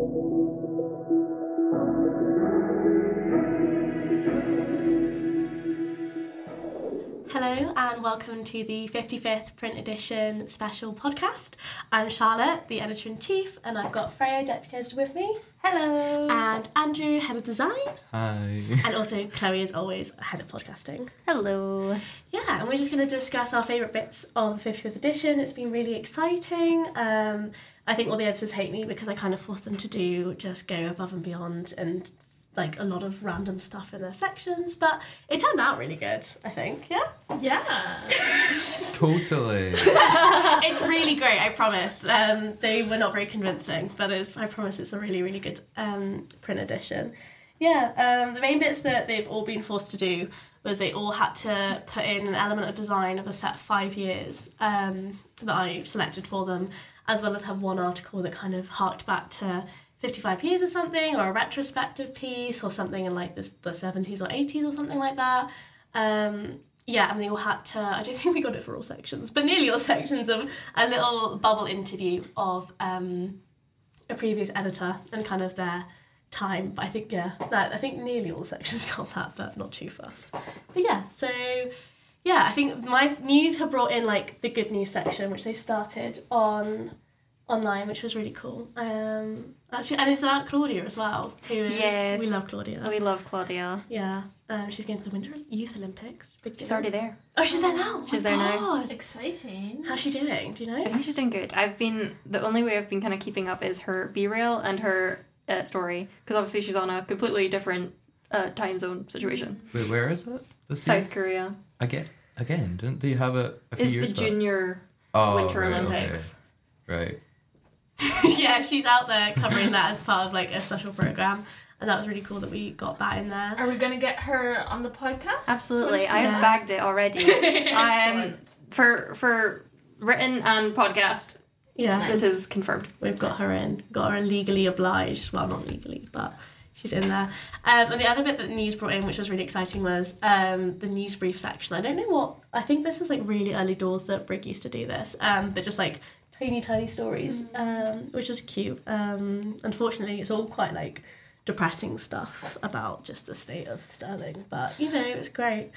Thank you. Hello and welcome to the 55th print edition special podcast. I'm Charlotte, the editor in chief, and I've got Freya, deputy editor, with me, Hello. and Andrew, head of design, Hi. and also Chloe, as always, head of podcasting. Hello. Yeah, and we're just going to discuss our favourite bits of the 55th edition. It's been really exciting. Um, I think all the editors hate me because I kind of force them to do just go above and beyond and like a lot of random stuff in their sections, but it turned out really good, I think. Yeah? Yeah. totally. it's really great, I promise. Um, they were not very convincing, but it's, I promise it's a really, really good um, print edition. Yeah, um, the main bits that they've all been forced to do was they all had to put in an element of design of a set five years um, that I selected for them, as well as have one article that kind of harked back to 55 years or something, or a retrospective piece, or something in like the, the 70s or 80s or something like that. Um, yeah, and they all had to, I don't think we got it for all sections, but nearly all sections of a little bubble interview of um, a previous editor and kind of their time. But I think, yeah, that I think nearly all sections got that, but not too fast. But yeah, so yeah, I think my news have brought in like the good news section, which they started on online, which was really cool. Um, actually, and it's about Claudia as well. Who is Yes. we love Claudia. We love Claudia. yeah, um, she's going to the Winter Youth Olympics. Big She's deal. already there. Oh, she's there now. She's My there now. God. Exciting. How's she doing? Do you know? I think she's doing good. I've been the only way I've been kind of keeping up is her BeReal and her uh, story because obviously she's on a completely different uh, time zone situation. Wait, where is it? This year? South Korea Again, again, didn't they have it a few is the years back? junior oh, Winter right, Olympics. Okay. Right. yeah, she's out there covering that as part of like a special program, and that was really cool that we got that in there. Are we gonna get her on the podcast? Absolutely, I Yeah. have bagged it already. um, Excellent. for for written and podcast, Yeah, this is confirmed. we've got her in, got her legally obliged. Well, not legally, but she's in there. Um, and the other bit that the news brought in, which was really exciting, was um, the news brief section. I don't know what. I think this was like really early doors that Brig used to do this, um, but just like tiny, tiny stories, um, which was cute. Um, unfortunately, it's all quite like depressing stuff about just the state of Stirling, but you know, it was great.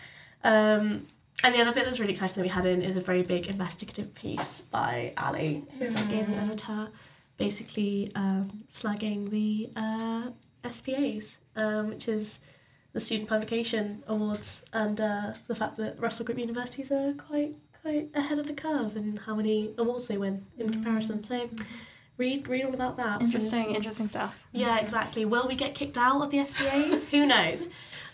Um, and the other bit that's really exciting that we had in is a very big investigative piece by Ali, who's our gaming editor, basically um, slagging the uh, SPAs, um, which is the Student Publication Awards, and uh, the fact that Russell Group universities are quite quite ahead of the curve in how many awards they win in comparison. So read read all about that. Interesting, interesting stuff. Yeah, exactly. Will we get kicked out of the SPAs? Who knows?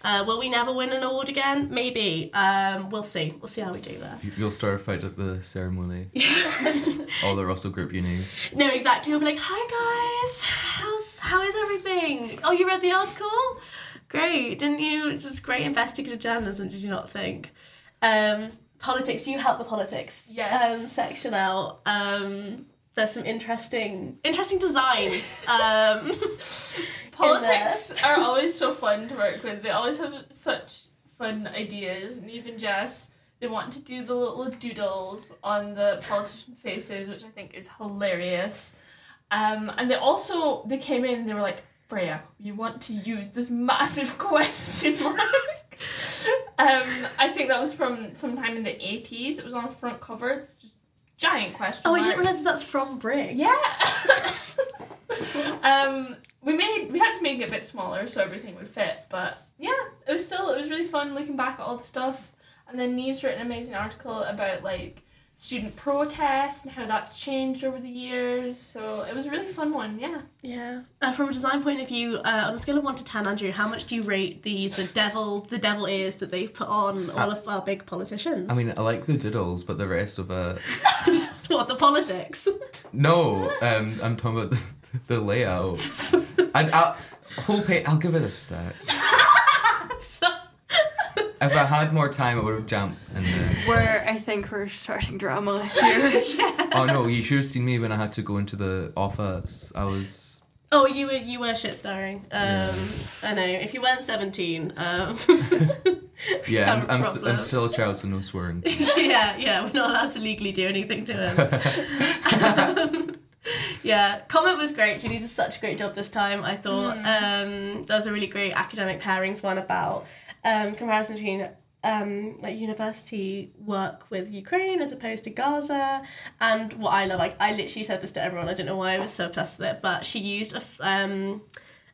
Uh, will we never win an award again? Maybe. Um, we'll see. We'll see how we do there. You- You'll start a fight at the ceremony. All the Russell Group unis. No, exactly. We'll be like, "Hi guys, how's how is everything? Oh, you read the article? Great, didn't you? Just great investigative journalism. Did you not think? Um, politics. You help the politics? Yes. Um, section out. Um, there's some interesting interesting designs. Um, Politics are always so fun to work with. They always have such fun ideas, and even Jess, they want to do the little doodles on the politician faces, which I think is hilarious. Um, and they also they came in and they were like, Freya, you want to use this massive question mark. Um, I think that was from sometime in the eighties. It was on a front cover. It's just giant question oh, I didn't realize that's from Brig. Yeah. um, we made we had to make it a bit smaller so everything would fit, but yeah, it was still it was really fun looking back at all the stuff. And then Neve's written an amazing article about like student protest and how that's changed over the years. So it was a really fun one. Yeah. Yeah. Uh, from a design point of view, uh, on a scale of one to ten, Andrew, how much do you rate the the devil the devil ears that they've put on all of our big politicians? I mean, I like the doodles, but the rest of it. what the politics? No, um, I'm talking about the, the layout. And I'll, whole page, I'll give it a six. So, If I had more time, I would have jumped. And then, Where I think we're starting drama here. oh no, you should have seen me when I had to go into the office. I was. oh, you were you were shit starring. Um, I know. If you weren't seventeen, um, Yeah, I'm, Have a I'm, s- problem. I'm still a child, so no swearing. yeah, yeah, we're not allowed to legally do anything to him. Um, yeah, Comment was great. Julie did such a great job this time. I thought Hmm. um, there was a really great academic pairings one about um, comparison between um, like university work with Ukraine as opposed to Gaza. And what I love, like I literally said this to everyone. I don't know why I was so obsessed with it, but she used a f- um,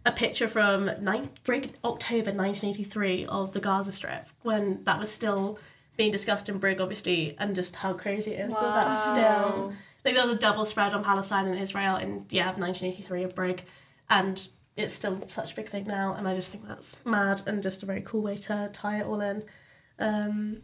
a picture from nine, break, October 1983 of the Gaza Strip when that was still being discussed in Brig, obviously, and just how crazy it is that that's still like there was a double spread on Palestine and Israel in yeah 1983 of Brig, and it's still such a big thing now, and I just think that's mad and just a very cool way to tie it all in. Um,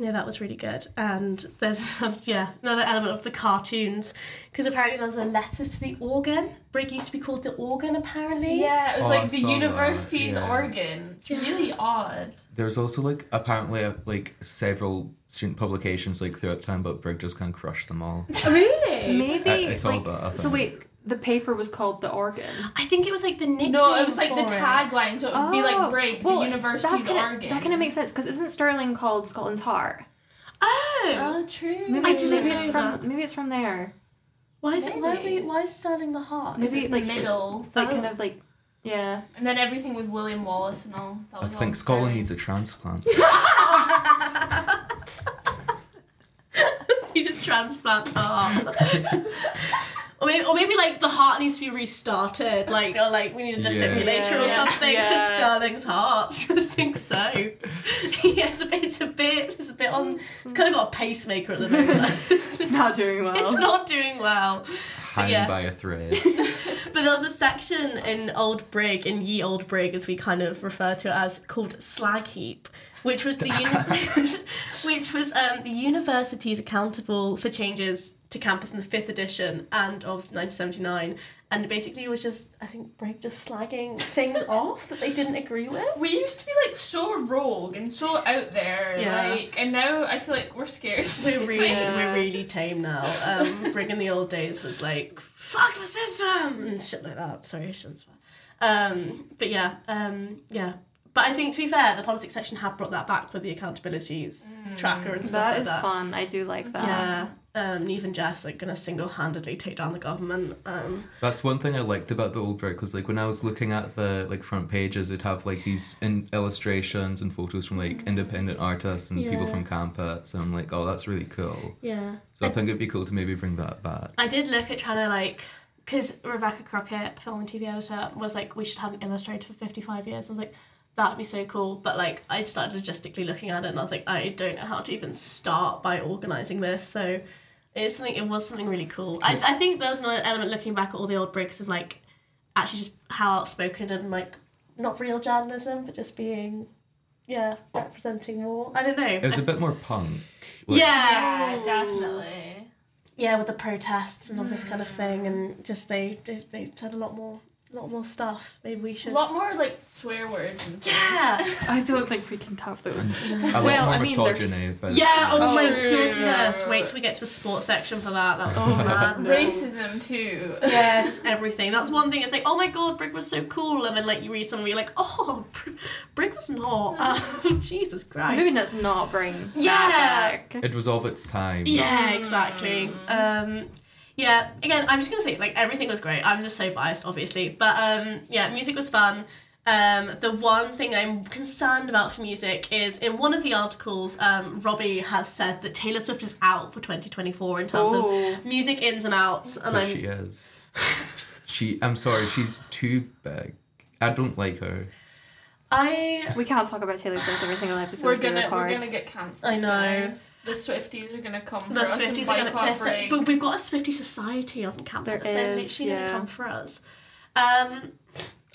yeah, that was really good. And there's yeah another element of the cartoons because apparently there was a letters to the organ. Brig used to be called the organ apparently. Yeah, it was Oh, I like the saw university's yeah. organ. It's really odd. There's also like apparently uh, like several student publications like throughout time, but Brig just kind of crushed them all. Really? Maybe. I- I saw like, that, I so think. wait, the paper was called the organ. I think it was like the nickname. No, it was like the tagline, so it would be like oh, break Oh, well, the university's kinda, organ. That kind of makes sense because isn't Stirling called Scotland's heart? Oh, Oh, true. Maybe, I it's, didn't maybe it's from that. maybe it's from there. why is it? Why, we, why is Stirling the heart? Maybe It's it's like middle. It's like Oh. kind of like yeah. And then everything with William Wallace and all. That I was all think Scotland Stirling. needs a transplant. you just transplant the heart. or, maybe, or maybe like the heart needs to be restarted, like or like we need a defibrillator Yeah. or something Yeah. for Stirling's heart. I think so. yeah, it's a bit, it's a bit, it's a bit on. It's kind of got a pacemaker at the moment. It's not doing well. it's not doing well. Hanging Yeah. by a thread. But there was a section in Old Brig, in Ye Old Brig, as we kind of refer to it as, called Slag Heap, which was the uni- which was um, the universities accountable for changes to campus in the fifth edition and of 1979. And basically, it was just I think Brig just slagging things off that they didn't agree with. We used to be like so rogue and so out there, Yeah. like, and now I feel like we're scared. to We're really, things. we're really tame now. Um, Brig in the old days was like, fuck the system and shit like that. Sorry, I shouldn't swear. Um, but yeah, um, yeah. But I think to be fair, the politics section have brought that back with the accountabilities tracker and stuff that like is that. fun. I do like that. Yeah. Um, Neve and Jess are gonna single-handedly take down the government. Um, That's one thing I liked about the old Brig was like when I was looking at the like front pages, it'd have like these in- illustrations and photos from like independent artists and people from campus, and I'm like, oh, that's really cool. yeah. So I think it'd be cool to maybe bring that back. I did look at trying to like, because Rebecca Crockett, film and TV editor, was like, we should have an illustrator for 55 years. I was like, that'd be so cool. But like, I'd started logistically looking at it and I was like, I don't know how to even start by organising this. So it's something, it was something really cool. I, I think there was another element looking back at all the old Brigs of like, actually just how outspoken and like, not real journalism, but just being, yeah, representing more. I don't know. It was a bit more punk. Like, yeah. Yeah, definitely. yeah, with the protests and all this kind of mm. thing, and just they they, they said a lot more, a lot more stuff. Maybe we should. A lot more like swear words and things. Yeah, I don't think we can have those. A lot Well, more I mean, there's- misogyny. but yeah. Oh, Oh, my true. goodness! Wait till we get to the sports section for that. That's oh man, Racism too. Yeah, just everything. That's one thing. It's like, oh my god, Brig was so cool, and then like you read something, you're like, oh, Brig- Brig was not. Um, Jesus Christ. Maybe let's not bring Yeah. back. It was of its time. Yeah, exactly. Um, yeah, again, I'm just gonna say like everything was great. I'm just so biased, obviously, but um, yeah, music was fun. Um, the one thing I'm concerned about for music is in one of the articles, um, Robbie has said that Taylor Swift is out for 2024 in terms Oh. of music ins and outs, and I'm she is. She. I'm sorry. She's too big. I don't like her. I We can't talk about Taylor Swift every single episode. We're we gonna record. we're gonna get cancelled. I know. guys. The Swifties are gonna come the for us Swifties and are gonna. boycott They're Brig. but we've got a Swifty society on campus. There they're is, literally yeah. gonna come for us. Um,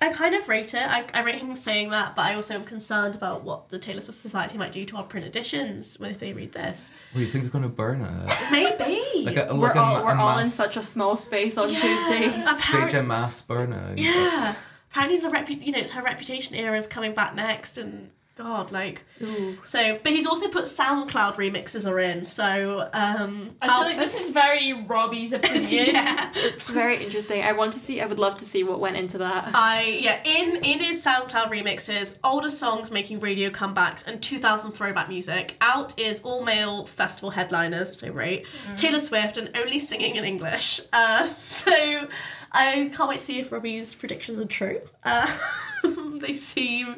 I kind of rate it. I, I rate him saying that, but I also am concerned about what the Taylor Swift Society might do to our print editions if they read this. What do you think they're gonna burn it? Maybe. Like a, We're a, all ma- we're a all in such a small space on Yeah. Tuesdays. Apparent- stage a mass burning. yeah. Apparently, the repu- you know, it's her reputation era is coming back next, and God, like Ooh. so. But he's also put SoundCloud remixes are in. So um, I feel like this is very Robbie's opinion. yeah. It's very interesting. I want to see. I would love to see what went into that. I yeah in in his SoundCloud remixes, older songs making radio comebacks, and 2000 throwback music. Out is all male festival headliners, which I rate. Taylor Swift and only singing in English. Uh, so I can't wait to see if Robbie's predictions are true. Uh, they seem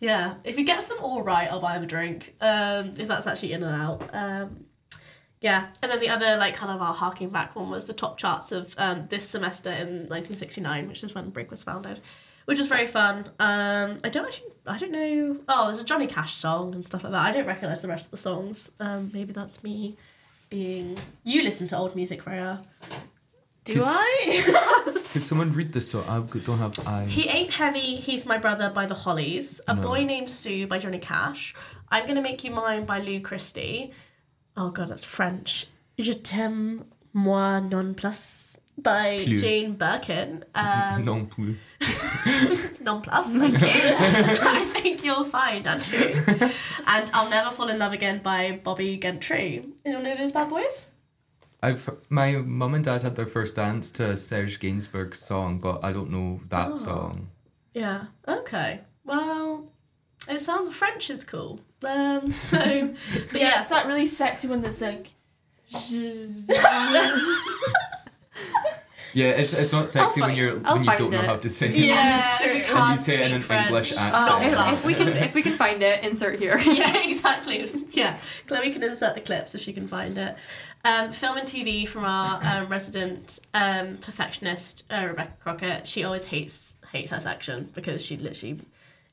yeah. If he gets them all right, I'll buy him a drink. Um, if that's actually in and out. Um, yeah, and then the other like kind of our harking back one was the top charts of um, this semester in 1969, which is when Brig was founded, which was very fun. Um, I don't actually, I don't know. Oh, there's a Johnny Cash song and stuff like that. I don't recognize the rest of the songs. Um, maybe that's me being. You listen to old music, Rhea. Do I? Could someone read this so I don't have eyes. He Ain't Heavy, He's My Brother by The Hollies. A No. Boy Named Sue by Johnny Cash. I'm Gonna Make You Mine by Lou Christie. Oh god, that's French. Je t'aime, moi non plus by Plus. Jane Birkin. Um, non plus. non plus, thank you. I think you'll find, Andrew. and I'll Never Fall in Love Again by Bobbie Gentry. You know those bad boys? I've my mum and dad had their first dance to Serge Gainsbourg's song, but I don't know that Oh. song. Yeah. Okay. Well, it sounds French is cool. Um, so, but But yeah, yeah, it's that really sexy one that's like. Yeah, it's it's not sexy when you're I'll when you don't know how to sing. Yeah, Sure. we And can't you say it in an French. English Uh, accent. if, if we can, if we can find it, insert here. yeah, exactly. Yeah, Chloe can insert the clips if she can find it. Um, film and TV from our um, resident um, perfectionist uh, Rebecca Crockett. She always hates hates her section because she literally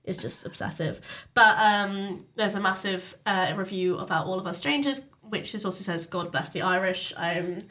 is just obsessive. But um, there's a massive uh, review about All of Us Strangers, which just also says God bless the Irish. I'm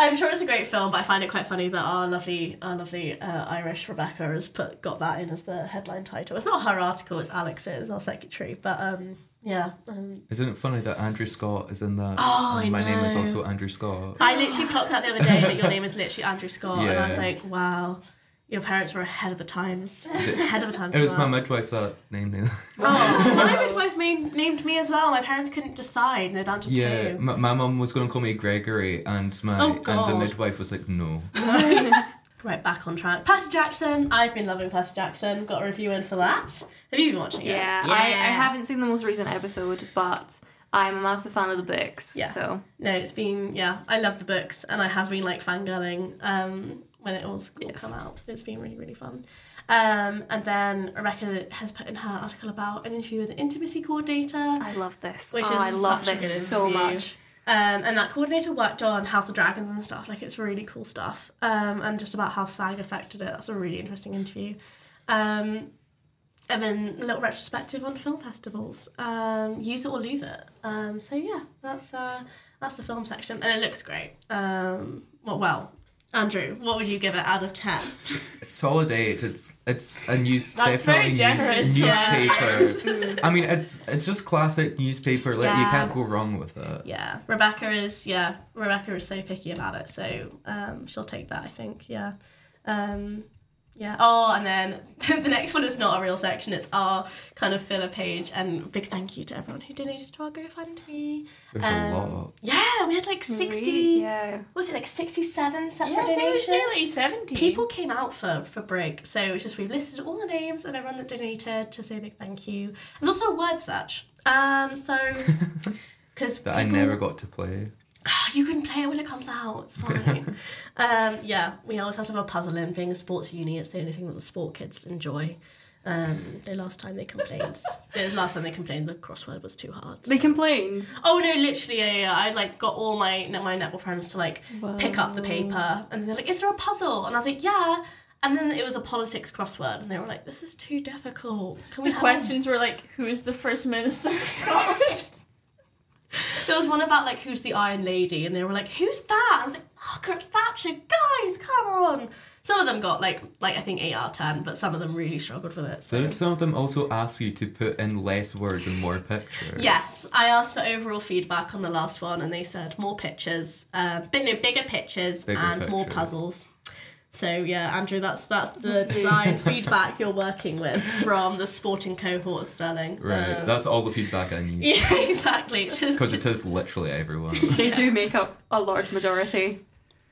I'm sure it's a great film, but I find it quite funny that our lovely, our lovely uh, Irish Rebecca has put got that in as the headline title. It's not her article; it's Alex's, our secretary. But um, yeah, um, Isn't it funny that Andrew Scott is in that? Oh, I And my name is also Andrew Scott. I literally clocked out the other day that your name is literally Andrew Scott, and I was like, wow, your parents were ahead of the times. ahead of the times. It was as my midwife that named me. Oh, my midwife named, named me as well. My parents couldn't decide; they're down to yeah, two. my, my mum was going to call me Gregory, and my Oh, and the midwife was like, no. Right, back on track. Percy Jackson. I've been loving Percy Jackson. Got a review in for that. Have you been watching it? Yeah, I, I haven't seen the most recent episode, but I'm a massive fan of the books. Yeah. So No, it's been yeah. I love the books, and I have been like fangirling um, when it all, all Yes. come out. It's been really really fun. Um, and then Rebecca has put in her article about an interview with an intimacy coordinator, I love this. Which oh, is I love such a this good so much. Um, and that coordinator worked on House of Dragons and stuff. Like it's really cool stuff, um, and just about how SAG affected it. That's a really interesting interview. Um, and then a little retrospective on film festivals. Um, use it or lose it. Um, so yeah, that's uh, that's the film section, and it looks great. Um, well, well, Andrew, what would you give it out of ten? It's solid eight. It's it's a news That's very definitely news, generous, yeah. newspaper. I mean, it's it's just classic newspaper. Like you can't go wrong with it. Yeah, Rebecca is yeah, Rebecca is so picky about it, so um, she'll take that. I think yeah, um, yeah. Oh, and then the next one is not a real section; it's our kind of filler page. And big thank you to everyone who donated to our GoFundMe. There's Um, a lot. Yeah, we had like sixty. Yeah. Was it like sixty-seven separate Yeah, I think it was nearly 70. People came out for for Brig, so it's just we've listed all the names of everyone that donated to say a big thank you. There's also a word search. Um, so because That I never got to play. you can play it when it comes out. It's fine. um, yeah, we always have to have a puzzle in. Being a sports uni, it's the only thing that the sport kids enjoy. Um, the last time they complained, it was last time they complained the crossword was too hard. They complained. oh no, literally, yeah, yeah. I like got all my my netball friends to like pick up the paper, and they're like, "Is there a puzzle?" And I was like, "Yeah." And then it was a politics crossword, and they were like, "This is too difficult." Can we The have questions were like, who is the first minister of Scotland? There was one about like who's the Iron Lady, and they were like, "Who's that?" I was like, "Margaret Thatcher, guys, come on!" Some of them got like like I think eight out of ten, but some of them really struggled with it. So. Didn't some of them also ask you to put in less words and more pictures? Yes, I asked for overall feedback on the last one, and they said more pictures, uh, no bigger pictures Bigger and more puzzles. So yeah, Andrew, that's that's the design feedback you're working with from the sporting cohort of Stirling. Right. Um, That's all the feedback I need. yeah, exactly. Just, Because it is literally everyone. They do make up a large majority.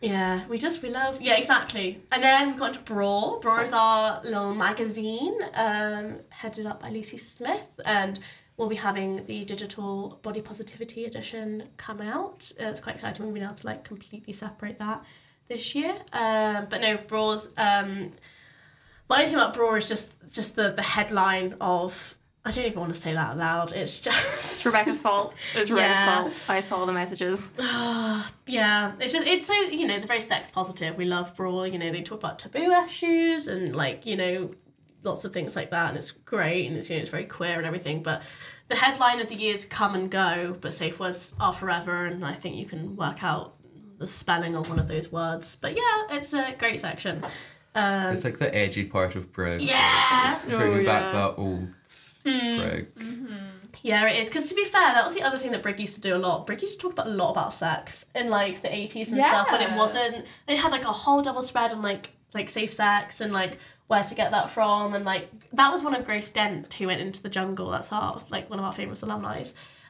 Yeah, we just we love yeah exactly. And then we've got to Braw. Braw is our little magazine, um, headed up by Lucy Smith, and we'll be having the digital body positivity edition come out. Uh, it's quite exciting. We've been able to like completely separate that this year. Um, but no, Braw's. Um, my only thing about Braw is just just the the headline of. I don't even want to say that out loud. It's just It's Rebecca's fault. It's Rebecca's Yeah. fault. I saw the messages. Yeah, it's just it's so you know they're very sex positive. We love Braw. You know they talk about taboo issues and like you know lots of things like that, and it's great and it's you know it's very queer and everything. But the headline of the years come and go, but safe words are forever, and I think you can work out the spelling of one of those words. But yeah, it's a great section. Um, It's like the edgy part of Brig. yeah, Bringing back yeah. that old Mm. Brig. Yeah, it is. Because to be fair, that was the other thing that Brig used to do a lot. Brig used to talk about a lot about sex in like the eighties and stuff, but it wasn't. They had like a whole double spread on like like safe sex and like where to get that from, and like that was one of Grace Dent who went into the jungle. That's our like one of our famous alumni.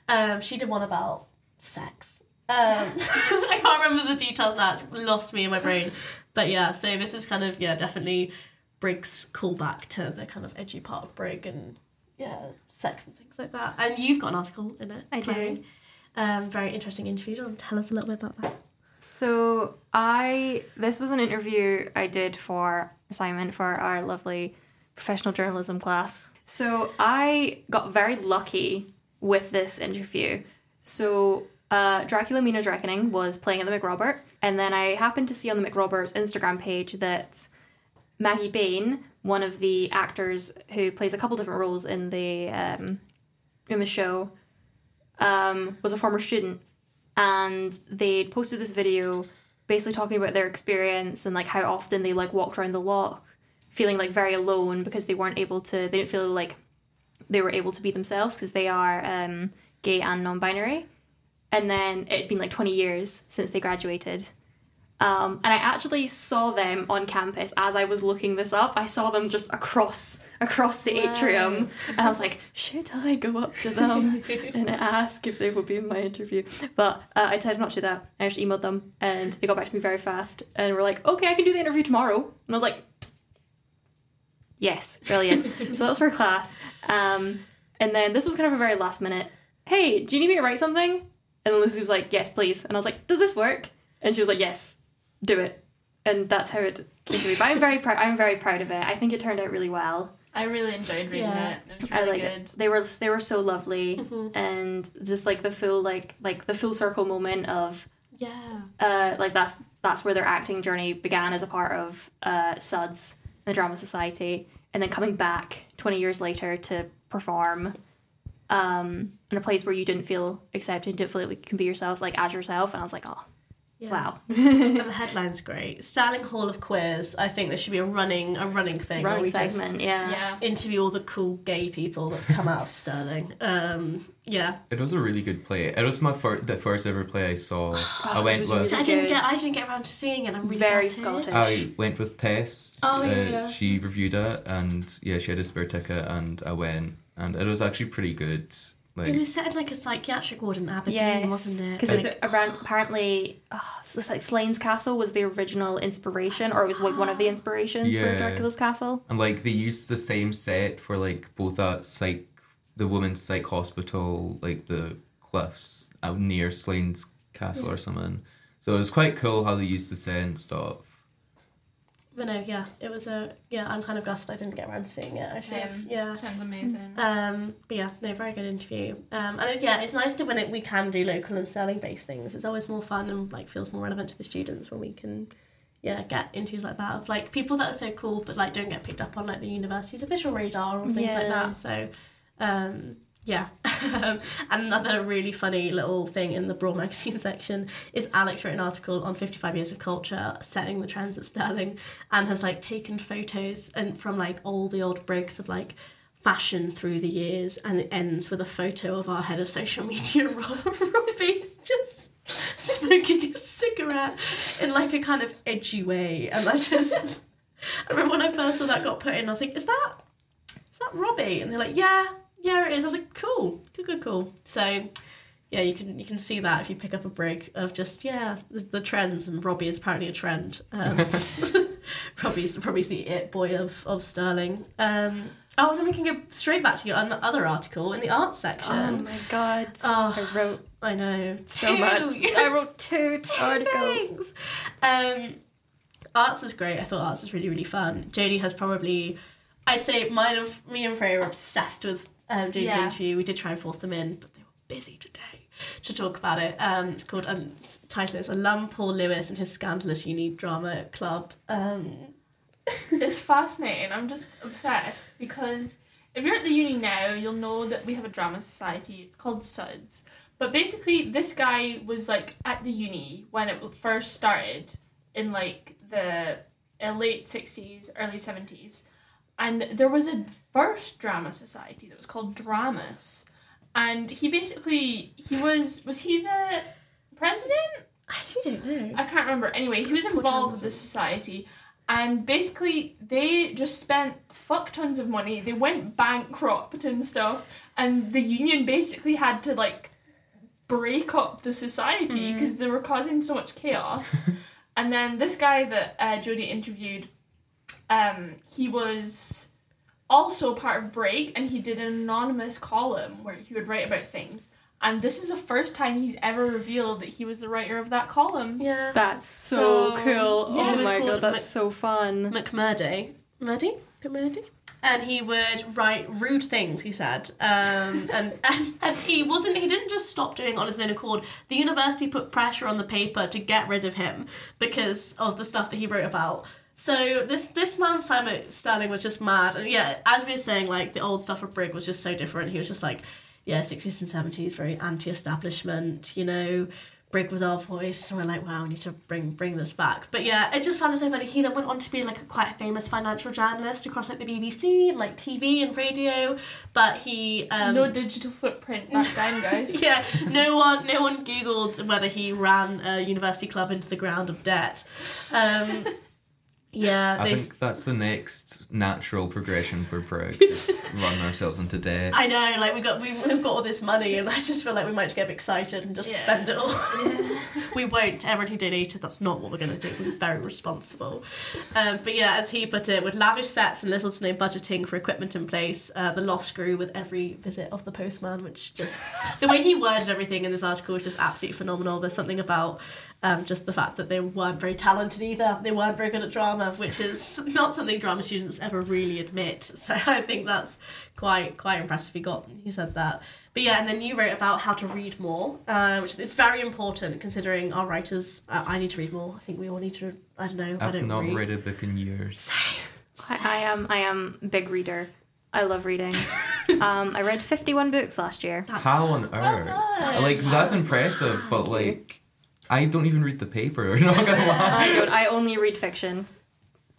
Um, she did one about sex. Um, I can't remember the details now. It's lost me in my brain. But yeah, so this is kind of yeah definitely Brig's callback to the kind of edgy part of Brig and yeah, sex and things like that. And you've got an article in it. I do. Um, very interesting interview. Do you want to tell us a little bit about that? So I this was an interview I did for assignment for our lovely professional journalism class. So I got very lucky with this interview. So uh, Dracula Mina's Reckoning was playing at the Macrobert, and then I happened to see on the Macrobert's Instagram page that Maggie Bain, one of the actors who plays a couple different roles in the um, in the show, um, was a former student. And they posted this video basically talking about their experience and like how often they like walked around the loch feeling like very alone because they weren't able to they didn't feel like they were able to be themselves because they are um, gay and non-binary and then it'd been like 20 years since they graduated um, and I actually saw them on campus as I was looking this up. I saw them just across across the atrium, and I was like, "Should I go up to them and ask if they would be in my interview?" But uh, I decided not to do that. I just emailed them, and they got back to me very fast, and were like, "Okay, I can do the interview tomorrow." And I was like, "Yes, brilliant." so that was for class, um, and then this was kind of a very last minute. Hey, do you need me to write something? And then Lucy was like, "Yes, please." And I was like, "Does this work?" And she was like, "Yes." do it. And that's how it came to be. But I'm very proud. I'm very proud of it. I think it turned out really well. I really enjoyed reading Yeah. it. It was I really like good. it. They were they were so lovely, and just like the full like like the full circle moment of Yeah. uh like that's that's where their acting journey began as a part of uh SUDS the Drama Society, and then coming back twenty years later to perform. Um, in a place where you didn't feel accepted, didn't feel like you can be yourselves, like as yourself, and I was like, oh, yeah. wow, and the headline's great. Starling Hall of Queers. I think there should be a running a running thing. where running we segment, Just yeah. Yeah. interview all the cool gay people that come out of Stirling. Um, yeah. It was a really good play. It was my first the first ever play I saw. I went was with I didn't good. get I didn't get around to seeing it. I'm really Very gutted. Scottish. I went with Tess. Oh, Uh, yeah. She reviewed it, and yeah, she had a spare ticket, and I went, and it was actually pretty good. Like, It was set in like a psychiatric ward in Aberdeen, Yes, wasn't it? Because Like- it's around apparently, oh, so it's like Slains Castle was the original inspiration, or it was like one of the inspirations for Dracula's Castle. and like they used the same set for like both that psych, the women's psych hospital, like the cliffs out near Slains castle or something. So it was quite cool how they used the set and stuff. But no, yeah, it was a yeah. I'm kind of gutted I didn't get around to seeing it. I should have, yeah. Sounds amazing. Um, but yeah, no, very good interview. Um, and yeah, it's nice to when it, we can do local and Stirling based things. It's always more fun and like feels more relevant to the students when we can, yeah, get interviews like that of like people that are so cool but like don't get picked up on like the university's official radar or things like that. So, um, yeah. and another really funny little thing in the Braw magazine section is Alex wrote an article on 55 years of culture setting the trends at Stirling and has like taken photos and from like all the old Brigs of like fashion through the years, and it ends with a photo of our head of social media, Robbie, just smoking a cigarette in like a kind of edgy way, and I just. I remember when I first saw that got put in, I was like, "Is that, is that Robbie?" And they're like, "Yeah, yeah, it is." I was like, "Cool, good, good, cool." So, yeah, you can you can see that if you pick up a brig of just yeah the, the trends, and Robbie is apparently a trend. Um, Robbie's Robbie's the it boy of of Stirling. Um, oh, then we can go straight back to your other article in the arts section. Oh my god. Oh. I wrote I know so Two. much. I wrote two two articles. Thanks. Um, arts is great. I thought arts was really really fun. Jodie has probably, I'd say, mine of me and Freya are obsessed with um, Jodie's Yeah. interview. We did try and force them in, but they were busy today to talk about it. Um, it's called um, s- title is Alum Paul Lewis and his scandalous uni drama club. Um, It's fascinating. I'm just obsessed because if you're at the uni now, you'll know that we have a drama society. It's called SUDS. But basically, this guy was like at the uni when it first started in like the uh, late 60s, early 70s. And there was a first drama society that was called Dramas. And he basically, he was, was he the president? I actually don't know. I can't remember. Anyway, he was involved with the society, and basically they just spent fuck tons of money. They went bankrupt and stuff, and the union basically had to like break up the society because they were causing so much chaos. and then this guy that uh, Jodie interviewed, um, he was also part of Brig, and he did an anonymous column where he would write about things. And this is the first time he's ever revealed that he was the writer of that column. Yeah. That's so, So, cool. yeah, oh was my god, that's Mc- so fun. McMurday. Murdy? McMurdy? And he would write rude things, he said. Um, and, and, and he wasn't, he didn't just stop doing it on his own accord. The university put pressure on the paper to get rid of him because of the stuff that he wrote about. So this this man's time at Stirling was just mad. And yeah, as we were saying, like the old stuff of Brig was just so different. He was just like, yeah, 60s and 70s, very anti establishment, you know. Brig was our voice, and we're like, wow, we need to bring bring this back. But yeah, I just found it so funny. He then went on to be like a quite a famous financial journalist across like the BBC and like TV and radio. But he um, no digital footprint back then, guys. yeah, no one no one googled whether he ran a university club into the ground of debt. Um, yeah, I they. think that's the next natural progression for Brig. Just run ourselves into debt. I know, like we got we, we've got all this money, and I just feel like we might get excited and just Yeah. spend it all. we won't. Everyone who donated, that's not what we're going to do. We're very responsible. Um, but yeah, as he put it, with lavish sets and little to no budgeting for equipment in place, uh, the loss grew with every visit of the postman. Which just the way he worded everything in this article was just absolutely phenomenal. There's something about um, just the fact that they weren't very talented either. They weren't very good at drama, which is not something drama students ever really admit. So I think that's quite quite impressive. He got he said that. But yeah, and then you wrote about how to read more, uh, which is very important considering our writers. Uh, I need to read more. I think we all need to. I don't know. I I've don't not read. read a book in years. I, I am I am a big reader. I love reading. um, I read 51 books last year. That's, How on earth? done. like that's impressive, but like I don't even read the paper. Not gonna lie. I don't. I only read fiction.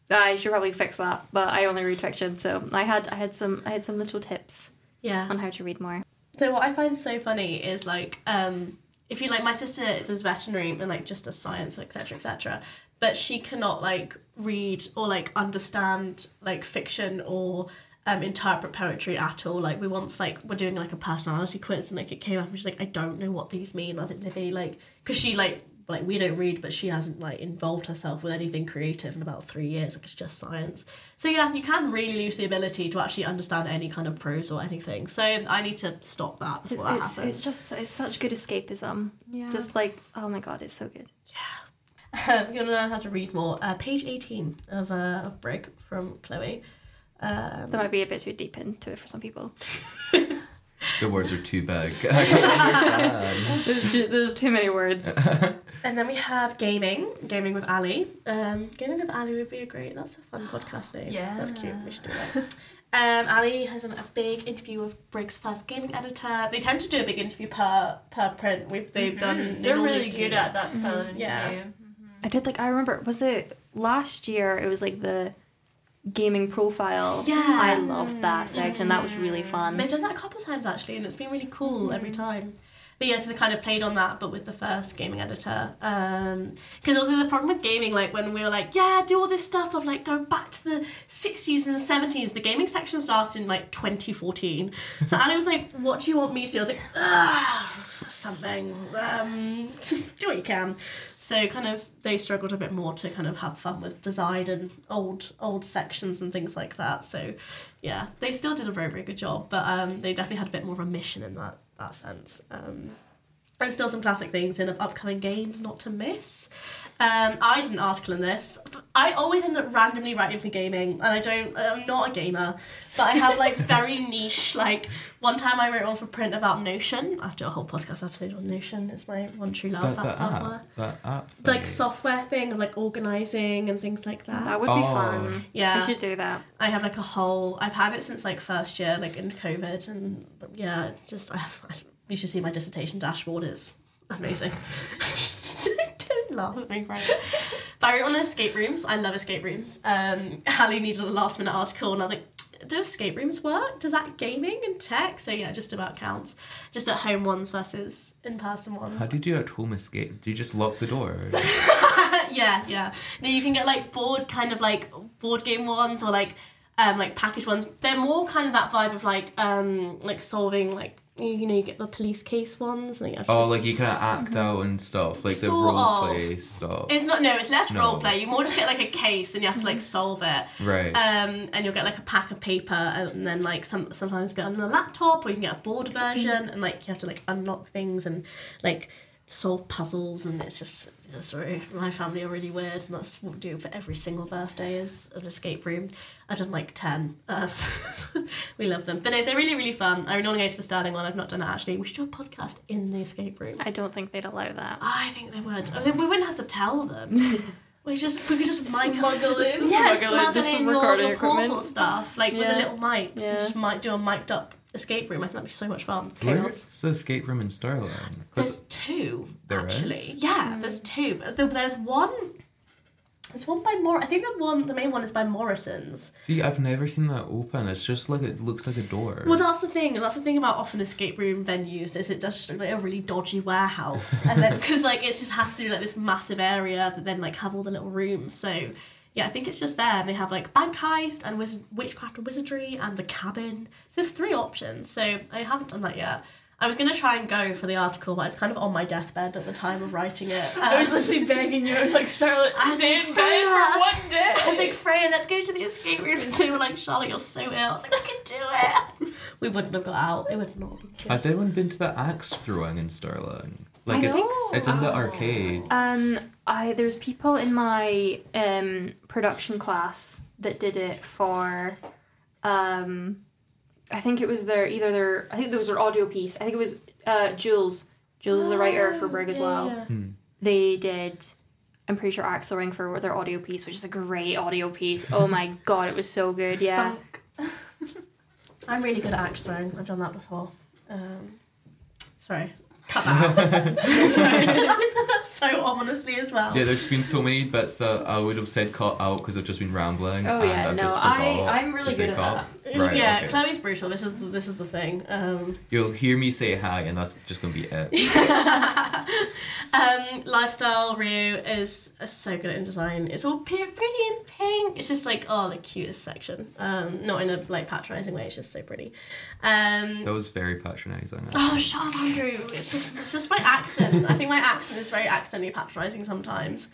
I should probably fix that, but I only read fiction. So I had I had some I had some little tips yeah. on how to read more. So what I find so funny is like um if you like my sister does veterinary and like just does science etc etc but she cannot like read or like understand like fiction or um interpret poetry at all like we once like we're doing like a personality quiz and like it came up and she's like I don't know what these mean I think Libby like because she like like we don't read but she hasn't like involved herself with anything creative in about three years like it's just science so yeah you can really lose the ability to actually understand any kind of prose or anything so i need to stop that before that It's, happens it's just it's such good escapism. Yeah. Just like oh my god, it's so good. Yeah. um, you want to learn how to read more uh, page 18 of, uh, of brig from chloe um, That might be a bit too deep into it for some people. The words are too big. I can't understand. There's too, there's too many words. and then we have gaming gaming with ali um, gaming with ali would be a great that's a fun podcast name Yeah. that's cute we should do that Um, Ali has done a big interview with Brig's first gaming editor. They tend to do a big interview per per print. We've they've done. they Mm-hmm. They're really do- good at that style of interview. Yeah. I did like I remember was it last year? It was like the gaming profile. Yeah. I loved that section. That was really fun. They've done that a couple times actually, and it's been really cool every time. But yeah, so they kind of played on that, but with the first gaming editor. Because also the problem with gaming, like when we were like, yeah, do all this stuff of like go back to the 60s and 70s, the gaming section started in like 2014. So Ali was like, what do you want me to do? I was like, something. Um, do what you can. So kind of they struggled a bit more to kind of have fun with design and old old sections and things like that. So yeah, they still did a very very good job, but um, they definitely had a bit more of a mission in that that sense. Um, and still some classic things in upcoming games not to miss. Um, I did an article in this. I always end up randomly writing for gaming, and I don't. I'm not a gamer, but I have like very niche. Like one time I wrote one for print about Notion. I have to do a whole podcast episode on Notion. It's my one true love. that That, software. app? That app. Like software thing of like organizing and things like that. That would be Oh. fun. Yeah. We should do that. I have like a whole. I've had it since like first year, like in COVID, and yeah, just I have. I, you should see my dissertation dashboard. It's amazing. Don't laugh at me, right? But I wrote on escape rooms. I love escape rooms. Um, Ali needed a last minute article, and I was like, "Do escape rooms work? Does that gaming and tech?" So yeah, just about counts. Just at home ones versus in person ones. How do you do at home escape? Do you just lock the door? yeah, yeah. No, you can get like board kind of like board game ones or like um like package ones. They're more kind of that vibe of like um like solving like you you know you get the police case ones. And you have oh, just- like you kind of act out and stuff, like the Mm-hmm. Role of. play stuff. It's not no, it's less No. role play. You more just get like a case and you have to like solve it. Right. Um, and you'll get like a pack of paper and then like some sometimes be on the laptop or you can get a board version and like you have to like unlock things and like solve puzzles and it's just yeah, sorry my family are really weird and that's what we do for every single birthday is an escape room I've done like 10 uh, we love them but no they're really really fun I normally go to the Stirling one I've not done it actually we should do a podcast in the escape room I don't think they'd allow that. I think they would I mean, we wouldn't have to tell them we just we could just mic Smuggle it. yeah, Smuggle it, smuggle just in some your, recording your portable equipment. stuff, like with Yeah. the little mics. Yeah. And just might do a mic'd up escape room. I think that'd be so much fun. Chaos. Where's the escape room in Stirling? There's two There actually. is? Yeah, there's mm. two. But There's one. There's one by Mor. I think the one, the main one is by Morrison's. see, I've never seen that open. It's just like it looks like a door. Well, that's the thing. That's the thing about often escape room venues is it does just look like a really dodgy warehouse, and then because like it just has to be like this massive area that then like have all the little rooms. So yeah, I think it's just there. And they have like bank heist and wiz- witchcraft and wizardry and the cabin. So there's three options. So I haven't done that yet. I was gonna try and go for the article, but it's kind of on my deathbed at the time of writing it. I was Um, literally begging you. I was like, Charlotte, I was stay like, in bed Freya. for one day. I was like, Freya, let's go to the escape room. And they were like, Charlotte, you're so ill. I was like, we can do it. We wouldn't have got out. It would not have been good. Has anyone been to the axe throwing in Stirling? Like I it's think it's in the arcade. Um, I there's people in my um production class that did it for, um, I think it was their either their I think there was their audio piece. I think it was uh Jules. Jules is a writer for Brig as well. Yeah. They did. I'm pretty sure Axel Ring for their audio piece, which is a great audio piece. Oh my god, it was so good. Yeah. Thunk. I'm really good at axe throwing. I've done that before. Um, sorry. Cut that out. I did it so ominously as well. Yeah, there's been so many bits that I would have said cut out because I've just been rambling. Oh, and yeah, I've no, just I- forgot I'm really good at cut. Right, yeah, okay. Chloe's brutal. This is the, this is the thing. Um, You'll hear me say hi, and that's just gonna be it. um, lifestyle Rio is so good at design. It's all pretty and pink. It's just like oh the cutest section. Um, not in a like patronising way. It's just so pretty. Um, That was very patronising. Oh, shut up, Andrew. It's just, it's just my accent. I think my accent is very accidentally patronising sometimes.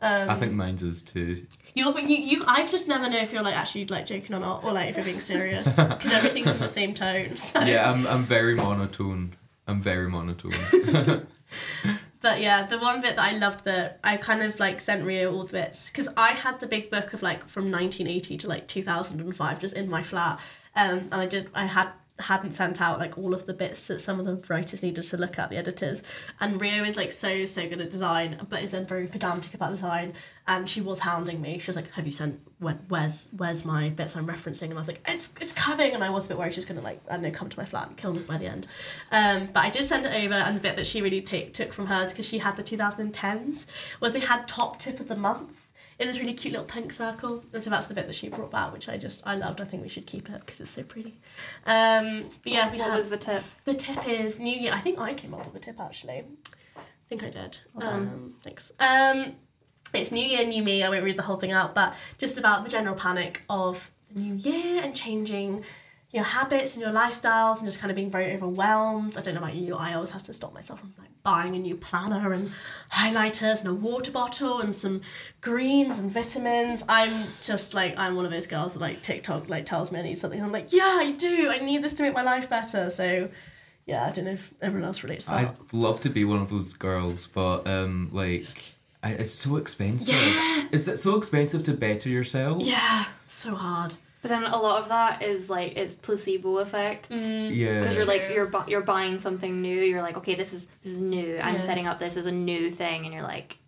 Um, I think mine's is too. You're, you, you, I just never know if you're like actually like joking or not, or like if you're being serious, because everything's in the same tone. So. Yeah, I'm I'm very monotone. I'm very monotone. But yeah, the one bit that I loved that I kind of like sent Rio all the bits because I had the big book of like from 1980 to like 2005 just in my flat, um, and I did I had hadn't sent out like all of the bits that some of the writers needed to look at the editors. And rio is like so so good at design but is then very pedantic about design. And she was hounding me. She was like have you sent when, where's where's my bits i'm referencing? And i was like it's it's coming. And i was a bit worried she was gonna like i don't know come to my flat and kill me by the end. Um, but i did send it over and the bit that she really take, took from hers because she had the 2010s was they had top tip of the month in this really cute little pink circle. And so that's the bit that she brought back, which I just I loved. I think we should keep it because it's so pretty. Um, but yeah, we What have was the tip? the tip is New Year. I think I came up with the tip actually. I think I did. Well done. Um, thanks. Um, it's New Year, New Me. I won't read the whole thing out, but just about the general panic of the new year and changing your habits and your lifestyles and just kind of being very overwhelmed. I don't know about you. I always have to stop myself from like buying a new planner and highlighters and a water bottle and some greens and vitamins. I'm just like I'm one of those girls that like TikTok like tells me I need something. I'm like, yeah, I do. I need this to make my life better. So yeah, I don't know if everyone else relates to that. I'd love to be one of those girls, but um, like, I, it's so expensive. Yeah. Is it so expensive to better yourself? yeah, so hard. But then a lot of that is like it's placebo effect. Mm. Yeah. Because you're like you're bu- you're buying something new. You're like, okay, this is this is new. I'm Yeah. setting up this as a new thing, and you're like,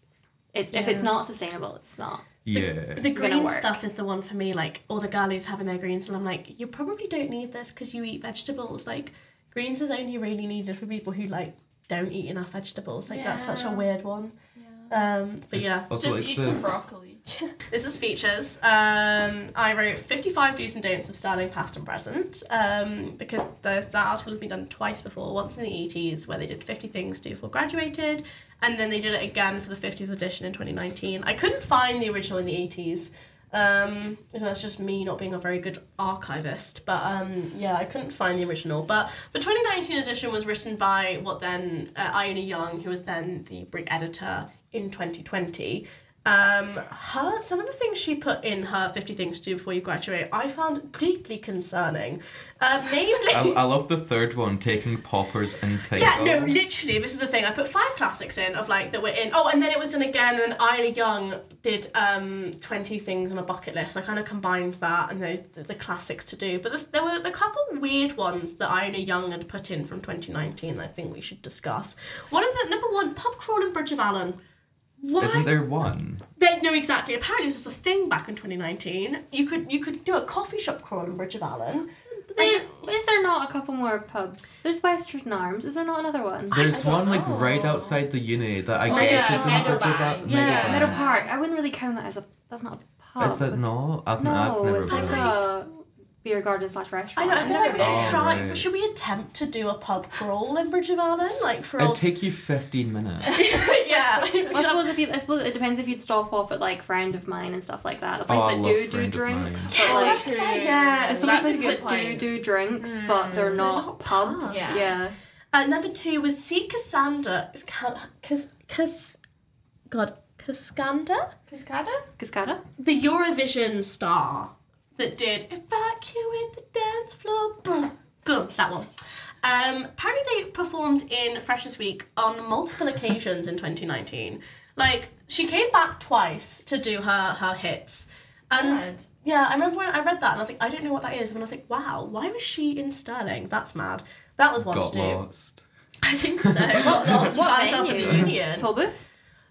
it's if it's not sustainable, it's not. yeah. The gonna green stuff is the one for me. Like all the girlies having their greens, and I'm like, you probably don't need this because you eat vegetables. Like greens is only really needed for people who like don't eat enough vegetables. Like that's such a weird one. Um, but yeah, Also, Just like eat the, some broccoli. this is features. Um, I wrote 55 do's and don'ts of styling past and present um, because the, that article has been done twice before. Once in the 80s, where they did 50 things to do before graduated, and then they did it again for the 50th edition in 2019. I couldn't find the original in the 80s. Um, so that's just me not being a very good archivist, but um, yeah, I couldn't find the original. But the 2019 edition was written by what then uh, Iona Young, who was then the Brig editor in 2020. Um, her some of the things she put in her 50 things to do before you graduate, I found deeply concerning. Uh, namely, I, I love the third one, taking poppers and title. yeah, no, literally, this is the thing. I put five classics in of like that were in. Oh, and then it was done again, and Iona Young did um twenty things on a bucket list. I kind of combined that and the the, the classics to do. But the, there were a couple weird ones that Iona Young had put in from twenty nineteen. I think we should discuss. One of the number one pub crawl in Bridge of Allan. Why? Isn't there one? They, no, exactly. Apparently, this was a thing back in 2019. You could you could do a coffee shop crawl in Bridge of Allan. There, is there not a couple more pubs? There's Westerton Arms. Is there not another one? There's don't one like right outside the uni that I Oh, guess yeah, is in Meadowbank. Bridge of Al- Yeah, Meadowbank. Meadow Park. I wouldn't really count that as a. That's not a pub. Is it not? I've, No, I've never it's been. like a beer garden slash restaurant. I restaurant. know. I feel like we should Oh, try. right. Should we attempt to do a pub crawl in Bridge of Allan, like for It'd old? take you 15 minutes. yeah. I suppose if you, I suppose it depends if you'd stop off at like friend of mine and stuff like that. A place Oh, that do do drinks, Mine. but like that's- yeah, there's some places that do do drinks, but they're not, not pubs. pubs. Yeah. Yeah. Uh, number two was see Cassandra. Is Cas Cas God Cascanda, Cascada? Cascada. the Eurovision star that did evacuate the dance floor. Boom, boom. That one. Um, apparently they performed in Freshers Week on multiple occasions in 2019. Like she came back twice to do her her hits, and Mad. yeah, I remember when I read that and I was like, I don't know what that is, and I was like, wow, why was she in Stirling? That's mad. That was one Got to do. lost. I think so. What lost and What found herself in the venue? Union? Tolbooth.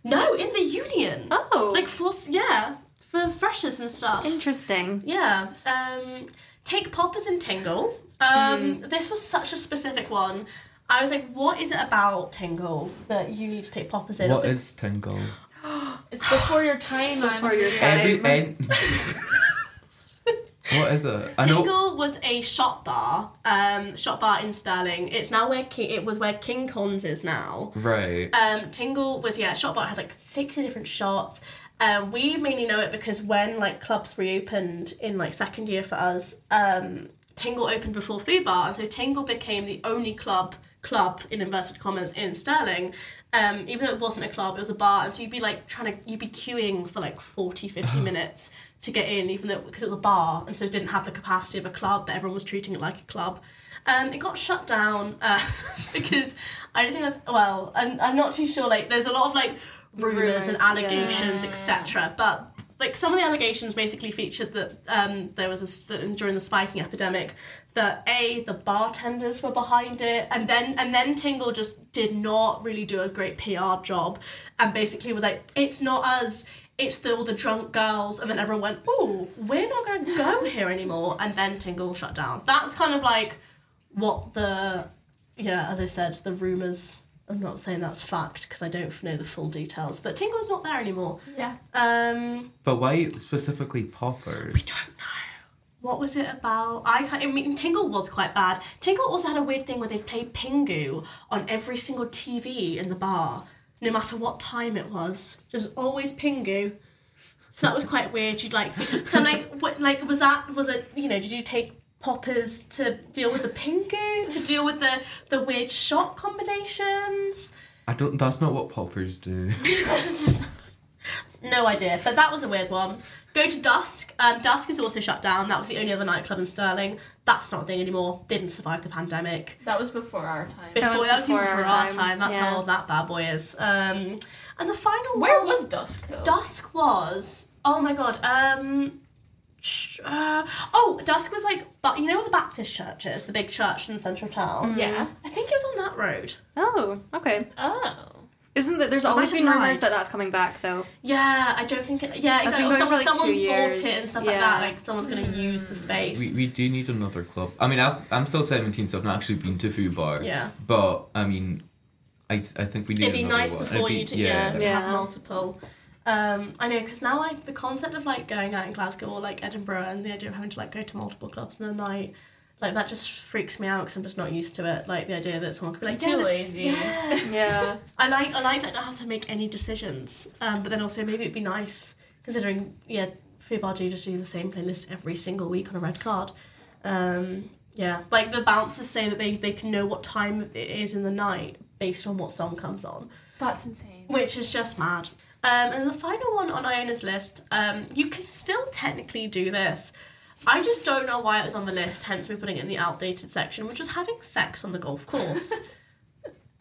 No, in the Union. Oh, Like for yeah, for freshers and stuff. interesting. Yeah. Um, take poppers and tingle. Um, This was such a specific one. I was like, what is it about tingle that you need to take poppers in? I was What like, is Tingle? It's before your time, man. Before your Every. En- what is it? I know. Tingle was a shop bar, um, shop bar in Stirling. It's now where Ki- it was where King Cons is now. Right. Um, Tingle was yeah, shop bar had like sixty different shots. Um, we mainly know it because when like clubs reopened in like second year for us, um, Tingle opened before Fubar, and so Tingle became the only club club in inverted commas in Stirling. Um, even though it wasn't a club, it was a bar, and so you'd be like trying to you'd be queuing for like 40, 50 minutes to get in, even though because it was a bar, and so it didn't have the capacity of a club, but everyone was treating it like a club. Um, it got shut down uh, because I don't think I've well, I'm, I'm not too sure. Like, there's a lot of like rumors, and allegations, etc. But like some of the allegations basically featured that um, there was a during the spiking epidemic that a the bartenders were behind it, and then and then Tingle just did not really do a great PR job, and basically was like, it's not us. It's the, all the drunk girls, and then everyone went, "Oh, we're not going to go here anymore," and then Tingle shut down. That's kind of like what the yeah, as I said, the rumors I'm not saying that's fact because I don't know the full details, but Tingle's not there anymore. Yeah. Um, But why specifically poppers? we don't know. What was it about? I, can't, I mean, Tingle was quite bad. Tingle also had a weird thing where they played Pingu on every single TV in the bar, no matter what time it was. Just always Pingu. So that was quite weird. You'd like so like what like was that was it you know did you take poppers to deal with the Pingu to deal with the the weird shot combinations? I don't. That's not what poppers do. No idea, but that was a weird one. Go to Dusk. Um, Dusk is also shut down. That was the only other nightclub in Stirling. That's not a thing anymore. Didn't survive the pandemic. That was before our time. Before was that was, even before before our our time, time. That's yeah. how old that bad boy is. Um, and the final Where one, was Dusk though? Dusk was? Oh my god. Um, sh- uh, oh, Dusk was like, but you know the Baptist church is, the big church in the centre of town. Yeah. I think it was on that road. Oh, okay. Oh. Isn't that there's I always been rumors lied. that that's coming back though? Yeah, I don't think. It, yeah, That's exactly. been Or someone, like, someone's bought years. it and stuff Yeah. like that. Like someone's going to use the space. we, we do need another club. I mean, I've, I'm still 17, so I've not actually been to Fubar. Yeah. But I mean, I, I think we need. It'd be nice one. before be- you to yeah, to Yeah. have multiple. Um, I know because now I the concept of like going out in Glasgow or like Edinburgh and the idea of having to like go to multiple clubs in a night, like that just freaks me out because I'm just not used to it. Like the idea that someone could be like, Too yeah, lazy. Yeah. Yeah. I like I like that I don't have to make any decisions. Um, but then also maybe it'd be nice considering yeah, Fubar do just do the same playlist every single week on a red card. Um, yeah, like the bouncers say that they they can know what time it is in the night based on what song comes on That's insane. which is just mad. Um, and the final one on Iona's list, um, you can still technically do this. I just don't know why it was on the list, hence we're putting it in the outdated section, which was having sex on the golf course.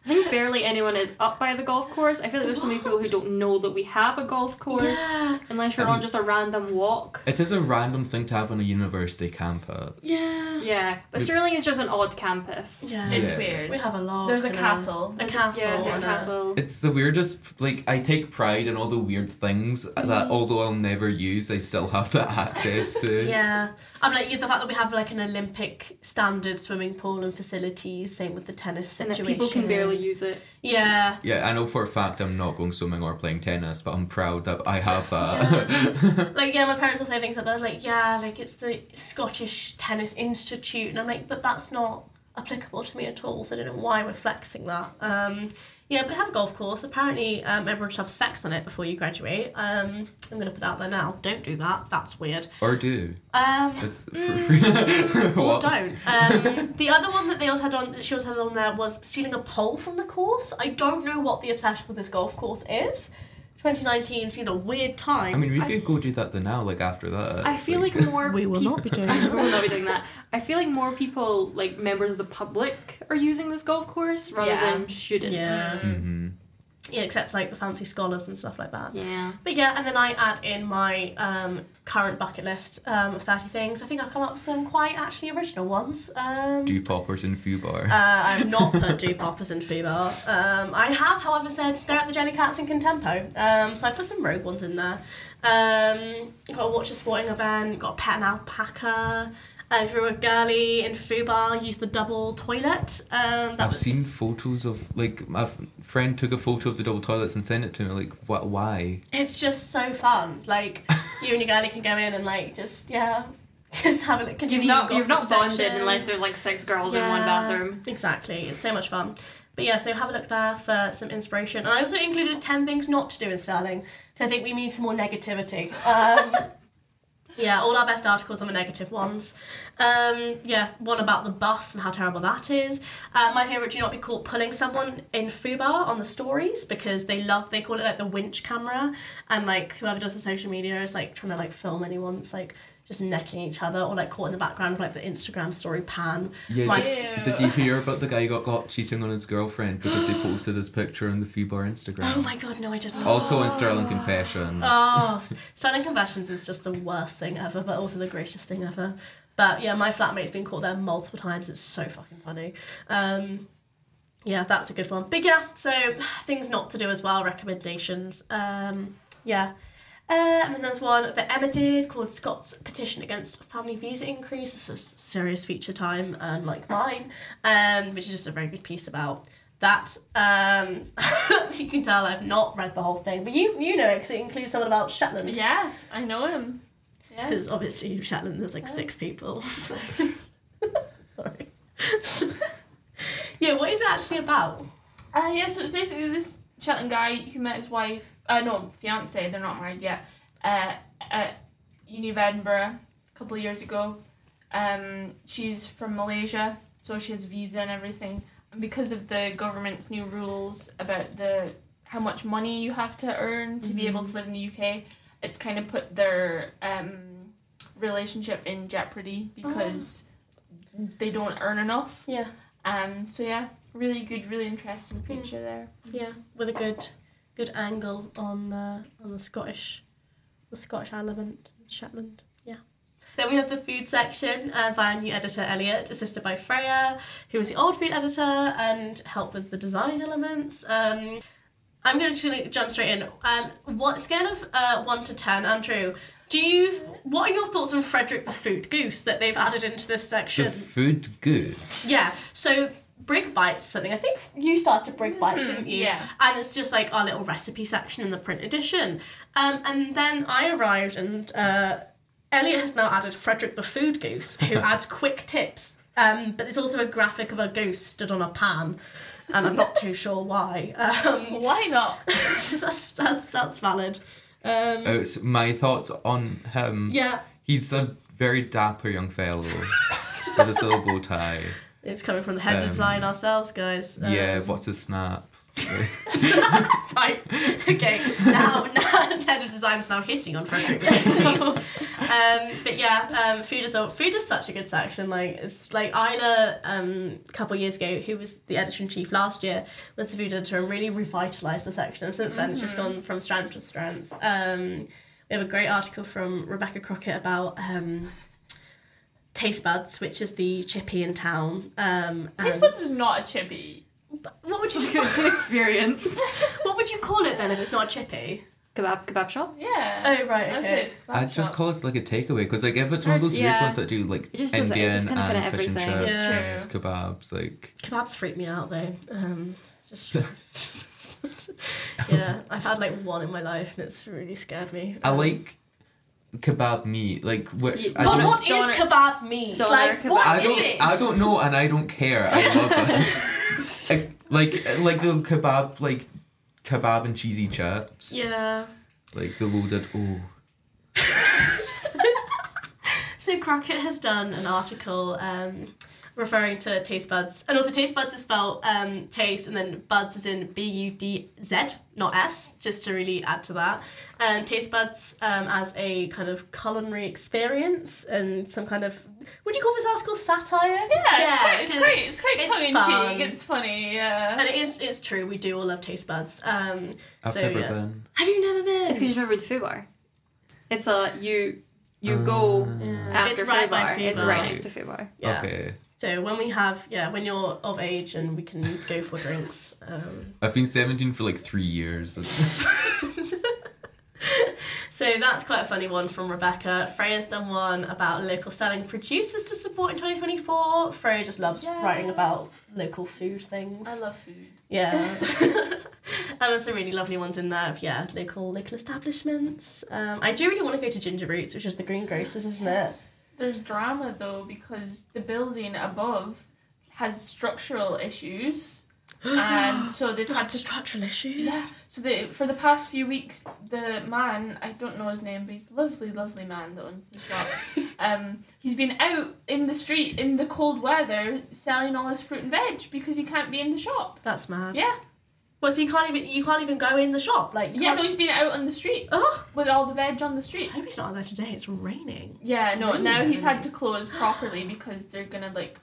I think barely anyone is up by the golf course. I feel like there's so many people who don't know that we have a golf course Yeah. unless you're I on just a random walk. It is a random thing to have on a university campus. yeah. Yeah, but Stirling is just an odd campus. Yeah. It's Yeah. weird. We have a lot. There's a castle. A castle. Yeah, there's a castle. It's the weirdest. Like I take pride in all the weird things Mm. that, although I'll never use, I still have the access to. Yeah, I'm like the fact that we have like an Olympic standard swimming pool and facilities. Same with the tennis And situation. that people can barely use it. Yeah, Yeah, I know for a fact I'm not going swimming or playing tennis, but I'm proud that I have that. like yeah, my parents will say things like that. Like yeah, like it's the Scottish Tennis Institute, and I'm like, but that's not applicable to me at all. So I don't know why we're flexing that. Um, yeah, but have a golf course. Apparently, um, everyone should have sex on it before you graduate. Um, I'm gonna put out there now. Don't do that. That's weird. or do. Um, It's for free. or don't. Um, the other one that they also had on, that she also had on there was stealing a pole from the course. I don't know what the obsession with this golf course is. 2019 seemed a weird time. I mean, we could go do that the now, like after that. I feel like more we will peop- not be doing we will not be doing that. I feel like more people, like members of the public, are using this golf course rather Yeah. than students. Yeah. Mhm. Yeah, except like the fancy scholars and stuff like that. Yeah. But yeah, and then I add in my um, current bucket list um, of 30 things. I think I've come up with some quite actually original ones. Um, Do poppers in Fubar. uh, I've not put do poppers in Fubar. Um, I have, however, said stare at the Jellycats in Contempo. Um, so I put some rogue ones in there. Um, got to watch a sporting event. Got to pet an alpaca. Uh, if you're a girly in Fubar, use the double toilet. Um, that I've was- seen photos of like my friend took a photo of the double toilets and sent it to me. Like, what? Why? It's just so fun. Like you and your girlie can go in and like just yeah, just have a look. You've not you've not gossip bonded section. unless there's like six girls in one bathroom. Exactly. It's so much fun. But yeah, so have a look there for some inspiration. And I also included 10 things not to do in Stirling, because I think we need some more negativity. Um, yeah, all our best articles are the negative ones. Um, yeah, one about the bus and how terrible that is. Uh, my favourite, do not be caught pulling someone in Fubar on the stories, because they love, they call it like the winch camera. And like whoever does the social media is like trying to like film anyone that's like just necking each other or like caught in the background of like the Instagram story pan. Yeah, My did, did you hear about the guy who got caught cheating on his girlfriend because he posted his picture on the Fubar Instagram? Oh my god, no, I didn't. Also in Stirling Confessions. Oh, Stirling Confessions is just the worst thing ever, but also the greatest thing ever. But yeah, my flatmate's been caught there multiple times. It's so fucking funny. Um, yeah, that's a good one. But yeah, so things not to do as well, recommendations. Um, yeah. Uh, and then there's one that Emma did called Scott's Petition Against Family Visa Increase. This is serious feature time, and like mine, um, which is just a very good piece about that. Um, you can tell I've not read the whole thing, but you you know it because it includes someone about Shetland. Yeah, I know him. Yeah. Because obviously Shetland there's like six people. so- Sorry. yeah, what is it actually about? Uh, yeah, so it's basically this Shetland guy who met his wife, uh, no, fiance, they're not married yet, uh, at Uni of Edinburgh a couple of years ago. Um, she's from Malaysia, so she has a visa and everything. And because of the government's new rules about the how much money you have to earn to be able to live in the UK, it's kind of put their um, relationship in jeopardy because they don't earn enough. Yeah, Um, so yeah, really good, really interesting feature there. yeah, with a good good angle on the on the Scottish the Scottish element Shetland. Yeah. Then we have the food section uh, by our new editor Elliot, assisted by Freya, who was the old food editor and helped with the design elements. Um, I'm going to jump straight in. Um, what scale of uh, one to ten, Andrew? Do you? What are your thoughts on Frederick the Food Goose that they've added into this section? The food goose. Yeah. So Brig Bites something. I think you started Brig Bites, didn't you? yeah. And it's just like our little recipe section in the print edition. Um, and then I arrived, and uh, Elliot has now added Frederick the Food Goose, who adds quick tips. Um, but there's also a graphic of a goose stood on a pan, and I'm not too sure why. Um, Why not? that's, that's that's valid. Um, so my thoughts on him. yeah, He's a very dapper young fellow with a silver bow tie. It's coming from the head of Um, design ourselves, guys. Um, yeah, what's his snap? Right. Okay. Now, now head of design is now hitting on Frederick. um, but yeah, um, food is a, food is such a good section. Like it's like Isla, um, a couple years ago, who was the editor in chief last year, was the food editor and really revitalised the section. And since then, it's just gone from strength to strength. Um, we have a great article from Rebecca Crockett about. Um, Taste Buds, which is the chippy in town. Um, Taste buds is not a chippy. What would you it's an experience. what would you call it then if it's not a chippy? kebab kebab shop. Yeah. Oh right, I'd say okay. I'd just shop. call it like a takeaway because like if it's one of those weird ones that do like It just does it- it Indian just and kinda fish and chips Yeah. and kebabs, like Kebabs freak me out though. Um, just yeah, I've had like one in my life and it's really scared me. I Um, like kebab meat. Like what? Yeah, I But what is Doner- kebab meat? doner like kebab. what I don't. it? I don't know, and I don't care. I love it. like, like like the kebab, like kebab and cheesy chips. Yeah. Like the loaded. Oh, So Crockett has done an article um, referring to taste buds, and also taste buds is spelled um, taste, and then buds is in B U D Z, not S, just to really add to that. And taste buds um, as a kind of culinary experience and some kind of would you call this article satire? Yeah, it's quite, it's because- great. It's quite it's tongue in fun. cheek. It's funny. Yeah. And it is it's true. We do all love taste buds. Um, I've so never yeah. been. Have you never been? It's because you've never been to Fubar. It's a you you go Yeah. after It's right Food by Bar. Food It's Bar. right next to Fubar. Yeah. Okay. So when we have yeah, when you're of age and we can go for drinks. Um, I've been seventeen for like three years. So that's quite a funny one from Rebecca. Freya's done one about local selling producers to support in 2024. Freya just loves writing about local food things. I love food. Yeah. and there's some really lovely ones in there of yeah, local local establishments. Um, I do really want to go to Ginger Roots, which is the greengrocers, isn't it? There's drama though because the building above has structural issues, and so they've had structural issues. Yeah. So they, for the past few weeks, the man I don't know his name, but he's a lovely, lovely man that owns the shop. um, he's been out in the street in the cold weather selling all his fruit and veg because he can't be in the shop. That's mad. Yeah. Well, so you can't even you can't even go in the shop. Like Yeah, no, he's been out on the street Oh, with all the veg on the street. I hope he's not there today. It's raining. Yeah, no, Really? now he's had to close properly because they're gonna like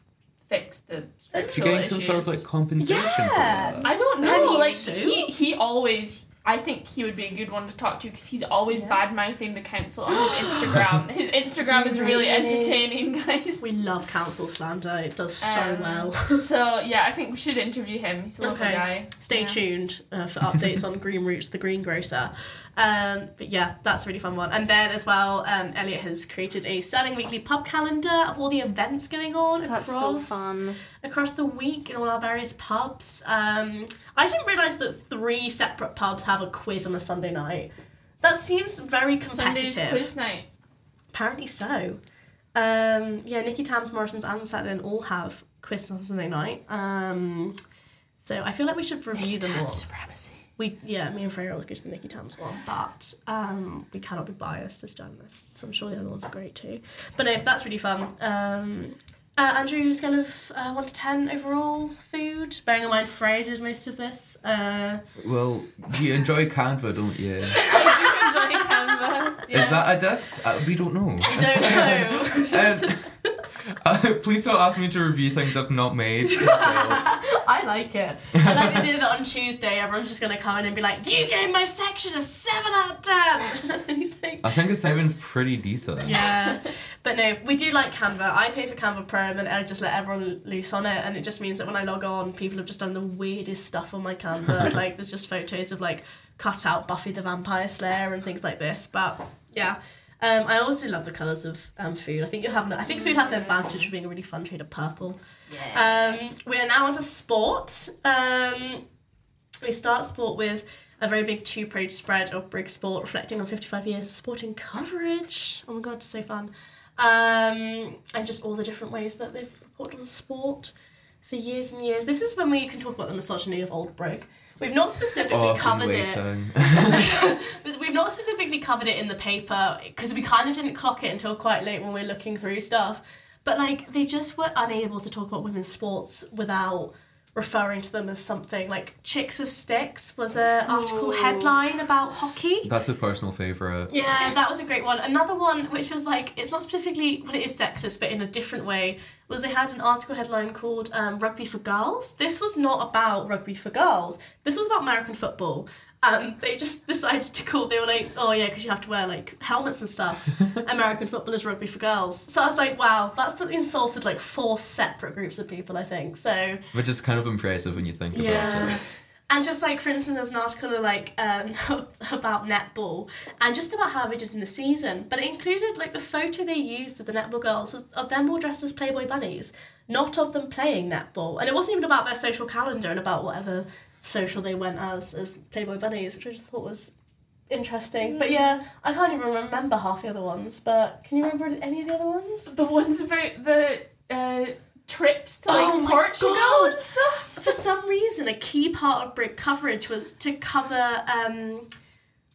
fix the is he structural getting issues. some sort of like compensation Yeah. for that? I don't Can know. he Like sue? he, he always. I think he would be a good one to talk to because he's always Yeah. bad mouthing the council on his Instagram. his Instagram is really entertaining, guys. We love council slander. It does so Um, well. So yeah, I think we should interview him. He's a lovely Okay. guy. Stay Yeah. tuned uh, for updates on Green Roots, the greengrocer. Um, but yeah, that's a really fun one. And then as well, um, Elliot has created a Stirling Weekly pub calendar of all the events going on That's so across fun. across the week in all our various pubs. Um, I didn't realise that three separate pubs have a quiz on a Sunday night. That seems very competitive. Sunday's quiz night. Apparently so. Um, yeah, Nicky-Tams, Morrison's, and Saturday all have quiz on Sunday night. Um, so I feel like we should review them all. supremacy. We yeah, me and Freya always go to the Nicky-Tams one, but um, we cannot be biased as journalists. So I'm sure the other ones are great too. But no, that's really fun. Um, uh, Andrew, scale of uh, one to ten overall food. Bearing in mind Freya did most of this. Uh, Well, you enjoy Canva, don't you? I do enjoy Canva. Yeah. Is that a diss? Uh, we don't know. I don't know. Um, uh, please don't ask me to review things I've not made. I like it. I like they did it on Tuesday. Everyone's just gonna come in and be like, "You gave my section a seven out of 10. and he's like, I think a seven's pretty decent. Yeah, but no, we do like Canva. I pay for Canva Pro and then I just let everyone loose on it, and it just means that when I log on, people have just done the weirdest stuff on my Canva. like there's just photos of like cut out Buffy the Vampire Slayer and things like this. But yeah. Um, I also love the colours of um, food. I think you have. I think food has the advantage of being a really fun shade of purple. Um, we are now on to sport. Um, we start sport with a very big two page spread of Brig Sport reflecting on 55 years of sporting coverage. Oh my god, so fun. Um, and just all the different ways that they've reported on sport for years and years. This is when we can talk about the misogyny of old Brig. We've not specifically Oh, covered it. Because we've not specifically covered it in the paper because we kind of didn't clock it until quite late when we are looking through stuff. But like they just were unable to talk about women's sports without referring to them as something like chicks with sticks was a article headline about hockey. That's a personal favourite. Yeah, that was a great one. Another one, which was like, it's not specifically, well, it is sexist, but in a different way, was they had an article headline called um, Rugby for Girls. This was not about rugby for girls, this was about American football. Um, they just decided to call, they were like, oh yeah, because you have to wear like helmets and stuff. American football is rugby for girls. So I was like, wow, that's insulted like four separate groups of people, I think. So Which is kind of impressive when you think about yeah. it. And just like, for instance, there's an article of like um, about netball and just about how they did in the season, but it included like the photo they used of the netball girls was of them all dressed as Playboy bunnies, not of them playing netball. And it wasn't even about their social calendar and about whatever social they went as as Playboy bunnies, which I just thought was interesting. But yeah, I can't even remember half the other ones. But can you remember any of the other ones? The ones about the uh, trips to like Oh Portugal God. and stuff. For some reason, a key part of Brig coverage was to cover um,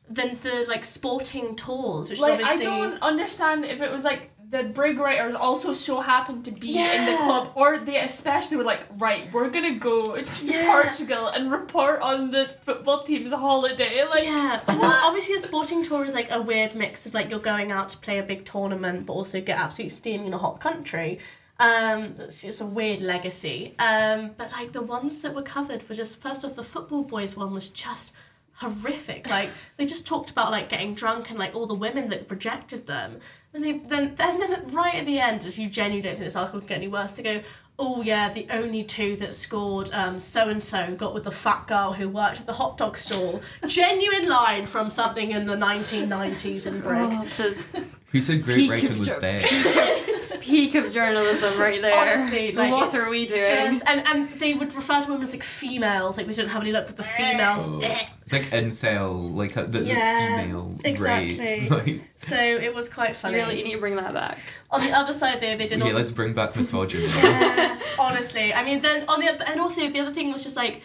the the like sporting tours, which Like is I don't understand if it was like the brig writers also so happened to be in the club, or they especially were like, right, we're gonna go to Yeah. Portugal and report on the football team's holiday. Like, Yeah, also, obviously a sporting tour is like a weird mix of like you're going out to play a big tournament, but also get absolutely steaming in a hot country. Um, it's just a weird legacy. Um, but like the ones that were covered were just first off the football boys one was just horrific. Like they just talked about like getting drunk and like all the women that rejected them. And they then then, then right at the end, as you genuinely don't think this article can get any worse, they go. Oh yeah, the only two that scored so and so got with the fat girl who worked at the hot dog stall. Genuine line from something in the 1990s in Brig. Oh, the Who said Great Peak Britain was jour- dead? peak of journalism right there. Honestly, like what are we doing? just- and and they would refer to women as like females, like they didn't have any luck with the females. Eh. It's like incel, like uh, the, Yeah, the female exactly. race. Like, So it was quite You funny. you need to bring that back. On the other side, though, they did okay, also let's bring back misogyny. Yeah, honestly. I mean, then on the and also the other thing was just like,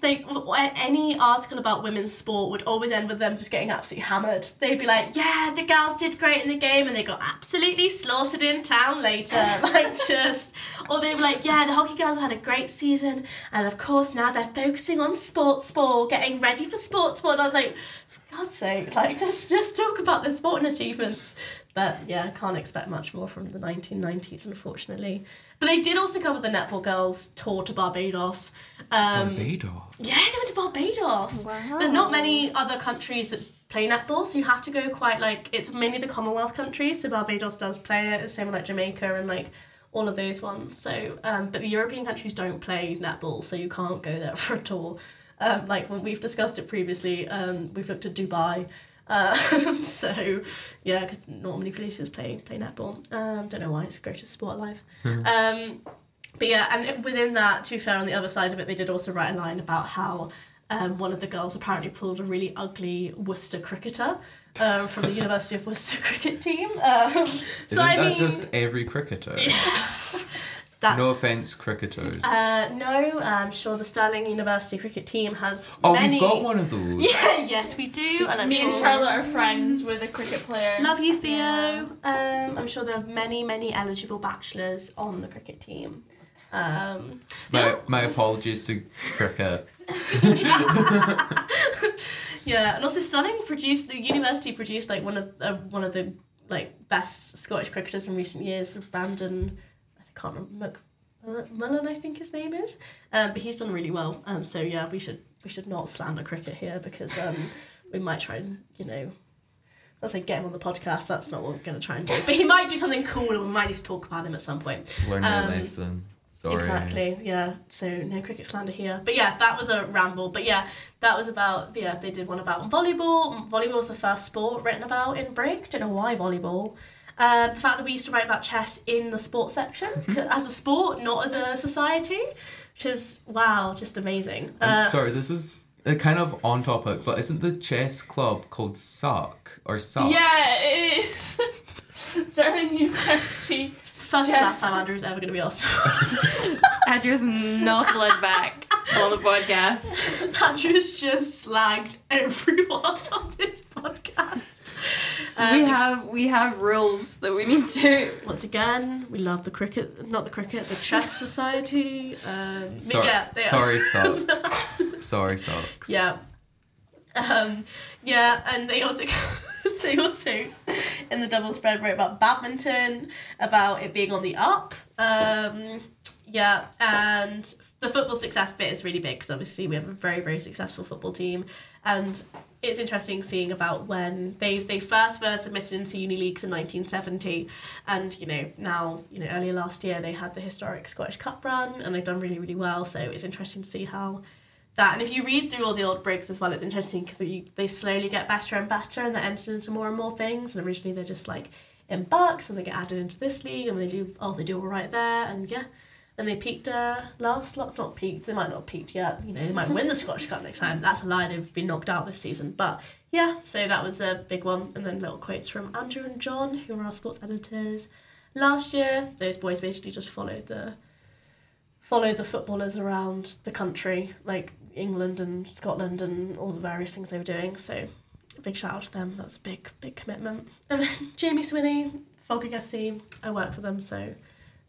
they any article about women's sport would always end with them just getting absolutely hammered. They'd be like, "Yeah, the girls did great in the game, and they got absolutely slaughtered in town later." like just, or they were like, "Yeah, the hockey girls had a great season, and of course now they're focusing on sports sport, getting ready for sports sport." And I was like. For God's sake, like just just talk about the sporting achievements. But yeah, I can't expect much more from the 1990s, unfortunately. But they did also cover the netball girls tour to Barbados. Um, Barbados. yeah, they went to Barbados. Wow. There's not many other countries that play netball, so you have to go quite like it's mainly the Commonwealth countries. So Barbados does play it, same with like Jamaica and like all of those ones. So, um, but the European countries don't play netball, so you can't go there for a tour. Um, like when we've discussed it previously, um, we've looked at Dubai. Um, so yeah, because not many places play play netball. Um, don't know why it's the greatest sport alive. um, but yeah, and within that, to be fair, on the other side of it, they did also write a line about how um, one of the girls apparently pulled a really ugly Worcester cricketer um, from the University of Worcester cricket team. Um, Isn't so I that mean, just every cricketer? That's No offense, cricketers. Uh, no, I'm sure the Stirling University cricket team has oh, many. we've got one of those. Yeah, yes, we do, and I'm Me sure. and Charlotte are friends with a cricket player. Love you, Theo. Um, I'm sure there are many, many eligible bachelors on the cricket team. Um, My, my apologies to cricket. yeah, and also Stirling produced the university produced like one of uh, one of the like best Scottish cricketers in recent years, Brandon. I can't remember Mullen, I think his name is. Um, but he's done really well. Um, so yeah, we should we should not slander cricket here because um, we might try and you know. Let's say get him on the podcast. That's not what we're going to try and do. But he might do something cool, and we might need to talk about him at some point. Learn Um, your lesson. Sorry. Exactly. Yeah. So no cricket slander here. But yeah, that was a ramble. But yeah, that was about yeah. They did one about volleyball. Volleyball was the first sport written about in Brig. Don't know why volleyball. Uh, the fact that we used to write about chess in the sports section as a sport, not as a society, which is wow, just amazing. Uh, sorry, this is uh, kind of on topic, but isn't the chess club called Suck or Suck? Yeah, it is. Stirling University. first and last time Andrew is ever going to be asked. Andrew's not led back on the podcast. Andrew's just slagged everyone on this podcast. We Um, have we have rules that we need to. Once again, we love the cricket, not the cricket, the chess society. Um, but Sorry, yeah, sorry, sucks. sorry, sucks. Yeah. Um, yeah, and they also they also in the double spread wrote about badminton, about it being on the up. Um, yeah, and the football success bit is really big because obviously we have a very very successful football team, and it's interesting seeing about when they they first were submitted into the uni leagues in 1970, and you know now you know earlier last year they had the historic Scottish Cup run and they've done really really well. So it's interesting to see how that. And if you read through all the old Brigs as well, it's interesting because they slowly get better and better and they're entered into more and more things. And originally they're just like in BUCS and they get added into this league and they do, oh, they do all right there. And yeah. And they peaked uh, last lot, not peaked, they might not have peaked yet. You know, they might win the Scottish Cup next time. That's a lie, they've been knocked out this season. But yeah, so that was a big one. And then little quotes from Andrew and John, who are our sports editors. Last year, those boys basically just followed the followed the footballers around the country, like England and Scotland and all the various things they were doing. So big shout out to them. That's a big, big commitment. And then Jamie Swinney, Falkirk FC, I work for them, so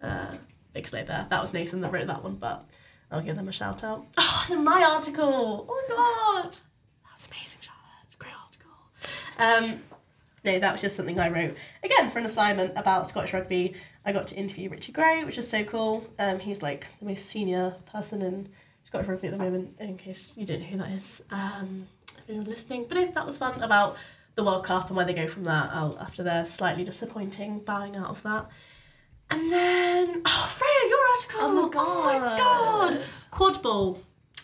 uh, big slate there. That was Nathan that wrote that one, but I'll give them a shout out. Oh, my article. Oh my god. That was amazing, Charlotte. It's a great article. Um, no, that was just something I wrote again for an assignment about Scottish rugby. I got to interview Richie Gray, which is so cool. Um, he's like the most senior person in Scottish rugby at the moment. In case you didn't know who that is, um, if you're listening, but no, that was fun about the World Cup and where they go from that after their slightly disappointing bowing out of that. And then, oh, Freya, your article. Oh my Oh my god. Quad ball.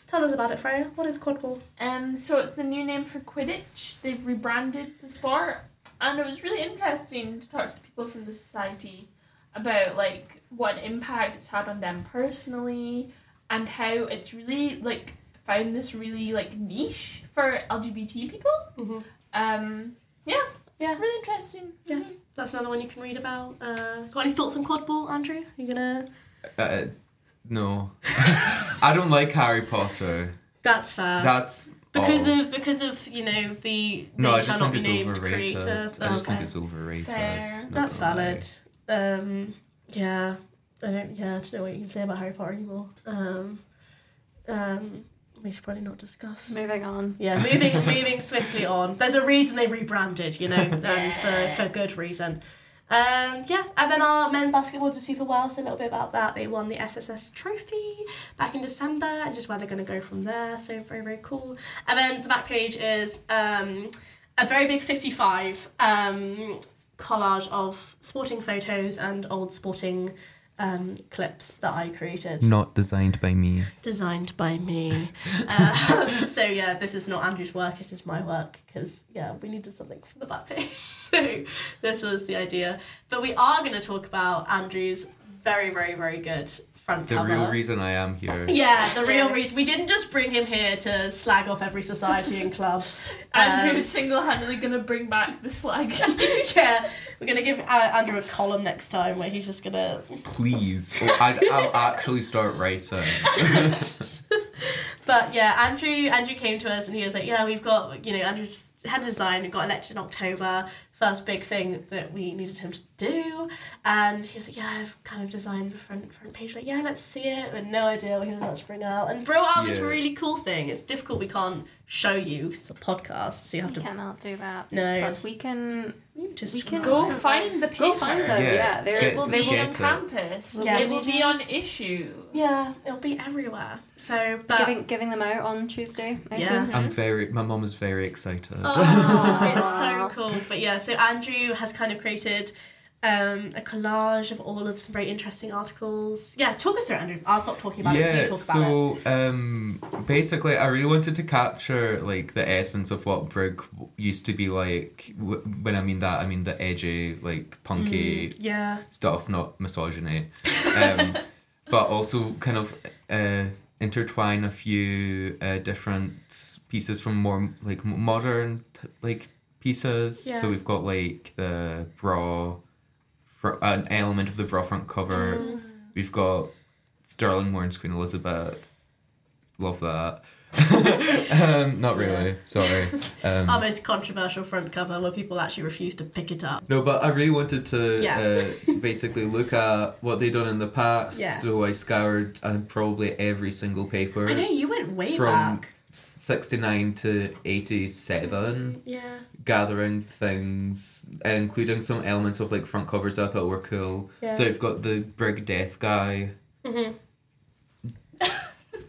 Tell us about it, Freya. What is quad ball? Um, so it's the new name for Quidditch. They've rebranded the sport, and it was really interesting to talk to people from the society about like what impact it's had on them personally, and how it's really like found this really like niche for LGBT people. Mhm. Um, yeah, Yeah. really interesting. Yeah. Mhm. That's another one you can read about. Uh, got any thoughts on quad Andrew? Are You gonna? Uh, no. I don't like Harry Potter. That's fair. That's because all. of because of you know the No, I just think it's overrated. creator. I just think it's overrated. Not That's valid. Um, yeah, I don't. Yeah, I don't know what you can say about Harry Potter anymore. Um, um, we should probably not discuss. Moving on. Yeah, moving moving swiftly on. There's a reason they rebranded, you know, and for for good reason. Um, yeah, and then our men's basketball did super well. So a little bit about that. They won the SSS Trophy back in December, and just where they're going to go from there. So very very cool. And then the back page is um, a very big fifty-five um, collage of sporting photos and old sporting um, clips that I created, Not designed by me. designed by me. um, so yeah, this is not Andrew's work. This is my work because yeah, we needed something for the back page. So this was the idea. But we are going to talk about Andrew's very, very, very good front The cover. real reason I am here. Yeah, the real Yes. reason. We didn't just bring him here to slag off every society and club. Um, Andrew's single-handedly gonna bring back the slag. yeah, we're gonna give uh, Andrew a column next time where he's just gonna. Please. Oh, I, I'll actually start writing. But yeah, Andrew Andrew came to us and he was like, yeah, we've got you know Andrew's head of design and got elected in October. First big thing that we needed him to do, and he was like, yeah, I've kind of designed the front front page. Like, yeah, let's see it. But no idea what he was about to bring out. And brought out this Yeah. really cool thing. It's difficult. We can't show you. 'cause It's a podcast, so you have We to. cannot do that. No. But we can. Just We can Go Go find the paper. Go find them. Yeah. Yeah, they're. Get- It will they be on it. campus. Yeah. It will be on issue. Yeah, it'll be everywhere. So, but giving giving them out on Tuesday. I Yeah. assume. I'm very. My mom is very excited. Oh, it's so cool. But yeah, so Andrew has kind of created um, a collage of all of some very interesting articles. Yeah, talk us through it, Andrew. I'll stop talking about it. yeah. It. So um, basically, I really wanted to capture like the essence of what Brig used to be like. W- when I mean that, I mean the edgy, like punky Yeah. stuff, not misogyny. Um, but also kind of uh, intertwine a few uh, different pieces from more like modern t- like pieces. Yeah. So we've got like the Braw, for an element of the Braw front cover. Mm. We've got Stirling Warren's Queen Elizabeth. Love that. um, not really. Sorry. Um, Our most controversial front cover where people actually refuse to pick it up. No, but I really wanted to Yeah. uh, basically look at what they'd done in the past. Yeah. So I scoured uh, probably every single paper I know you went way from back. 69 to 87, Yeah. gathering things, including some elements of like front covers I thought were cool. Yeah. So you've got the Brig Death guy. Mhm.